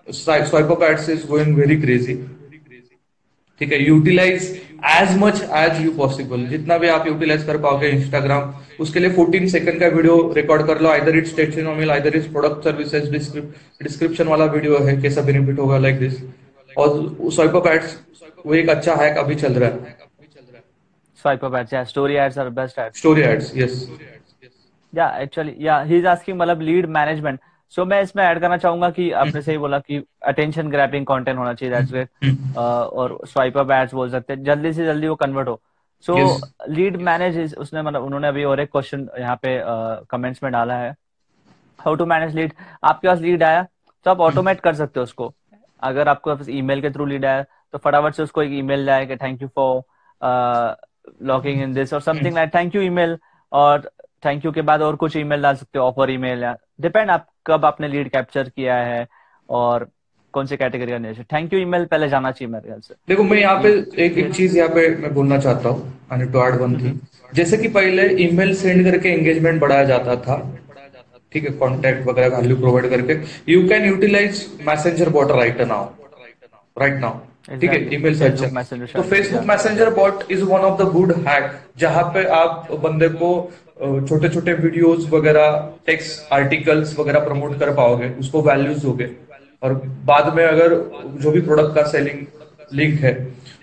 swipe is going very crazy ठीक है utilise as much as you possible जितना भी आप यूटिलाइज कर पाओगे इंस्टाग्राम उसके लिए 14 सेकंड का वीडियो रिकॉर्ड कर लो। Either it's testimonial either it's product services description वाला वीडियो है कैसा बेनिफिट होगा लाइक दिस और स्वाइप वो एक अच्छा हैक अभी चल रहा है। स्वाइप अप एड्स या story ads are best ads story ads yes yeah actually yeah he is asking मतलब लीड मैनेजमेंट सो मैं इसमें ऐड करना चाहूँगा कि आपने सही बोला कि अटेंशन ग्रैपिंग कंटेंट होना चाहिए दैट्स ग्रेट और स्वाइप अप एड्स बोल सकते हैं। जल्दी से जल्दी वो कन्वर्ट हो। सो लीड मैनेज उसने मतलब उन्होंने अभी और एक क्वेश्चन यहाँ पे कमेंट्स uh, में डाला है। हाउ टू मैनेज लीड आपके पास लीड आया तो आप ऑटोमेट कर सकते हो उसको। अगर आपको ईमेल के थ्रू लीड आया तो फटाफट से उसको एक ईमेल जाए कि thank you for logging in this और something like thank you email और थैंक यू के बाद और कुछ ईमेल डाल सकते हो ऑफ़र ईमेल डिपेंड आप कब आपने लीड कैप्चर किया है और कौन सी कैटेगरी का नेचर थैंक यू ईमेल पहले जाना चाहिए मेरे ख्याल से। देखो मैं यहाँ पे एक एक चीज़ यहाँ पे मैं बोलना चाहता हूँ टू ऐड वन थिंग जैसे कि पहले ईमेल सेंड करके एंगेजमेंट बढ़ाया जाता था ठीक है कॉन्टेक्ट वगैरह वैल्यू प्रोवाइड करके you can utilise messenger bot right now right now ठीक है ईमेल से अच्छा तो Facebook Messenger bot is one of the good hack जहाँ पे आप बंदे को छोटे छोटे वीडियोस वगैरह टेक्स्ट आर्टिकल्स वगैरह प्रमोट कर पाओगे उसको वैल्यूज़ दोगे। और बाद में अगर जो भी प्रोडक्ट का सेलिंग लिंक है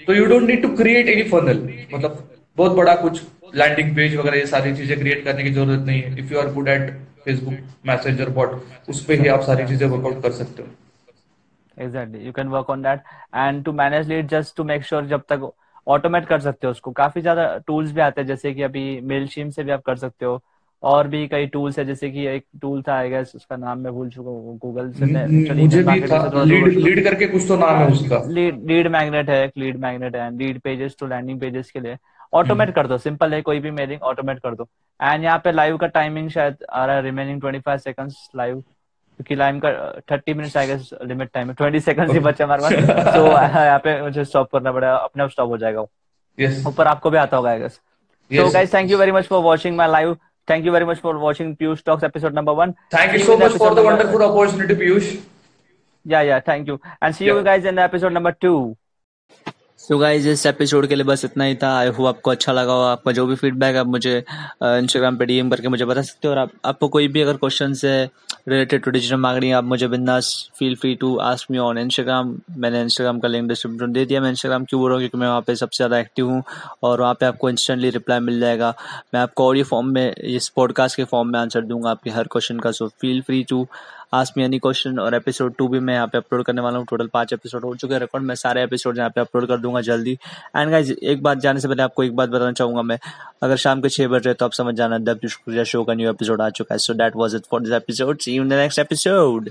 तो you don't need to create any funnel मतलब बहुत बड़ा कुछ लैंडिंग पेज वगैरह ये सारी चीज़ें क्रिएट करने की ज़रूरत नहीं है। If you are good at Facebook Messenger bot उस पर ही आप सारी चीज़ें वर्कआउट कर सकते हो। Exactly you can work on that and to manage lead just to make sure जब तक ऑटोमेट कर सकते हो उसको। काफ़ी ज़्यादा टूल्स भी आते हैं जैसे कि अभी मेल शीम से भी आप कर सकते हो। और भी कई टूल्स है जैसे कि एक टूल था आई गेस उसका नाम मैं भूल चुका हूँ गूगल से मुझे भी था। लीड लीड करके कुछ तो नाम है उसका। लीड लीड मैग्नेट है लीड मैग्नेट है lead pages to landing pages के लिए। Automate hmm. कर दो सिंपल है कोई भी मेलिंग ऑटोमेट कर दो। एंड यहाँ पे लाइव का टाइमिंग शायद आ रहा है remaining twenty five seconds live क्योंकि लाइम का थर्टी मिनट आएगा लिमिट टाइम ट्वेंटी सेकंड ही। बचा हमारे पास। <laughs> तो यहाँ पे मुझे स्टॉप करना पड़ेगा अपने आप स्टॉप हो जाएगा ऊपर आपको भी आता होगा so guys thank you very much for watching my live thank you very much for watching Piyush Talks episode number one thank you so much for the wonderful opportunity Piyush yeah yeah thank you and see you guys in episode number two so guys इस episode के लिए बस इतना ही था। I hope आपको अच्छा लगा हो आपका जो भी फीडबैक आप मुझे इंस्टाग्राम पे डीएम करके मुझे बता सकते हो। और आप, आपको कोई भी अगर क्वेश्चन है रिलेटेड टू डिजिटल मार्केटिंग आप मुझे बिंदास feel free to ask me on Instagram मैंने इंस्टाग्राम का लिंक डिस्क्रिप्शन दे दिया। मैं इंस्टाग्राम क्यों बोल रहा हूँ? क्योंकि मैं वहाँ पे सबसे ज़्यादा एक्टिव हूँ और वहाँ पे आपको इंस्टेंटली रिप्लाई मिल जाएगा। मैं आपको ऑडियो फॉर्म में इस पॉडकास्ट के फॉर्म में आंसर दूँगा आपके हर क्वेश्चन का। So feel free to ask me any question और एपिसोड टू भी मैं यहाँ पे अपलोड करने वाला हूँ। टोटल पाँच एपिसोड हो चुके हैं रिकॉर्ड मैं। सारे एपिसोड यहाँ पे अपलोड कर दूँगा जल्दी। एंड गाइज़ एक बात जाने से पहले आपको एक बात बताना चाहूँगा मैं। अगर शाम के छह बज रहे तो आप समझ जाना द शो का न्यू एपिसोड आ चुका है। So that was it for this episode see you in the next episode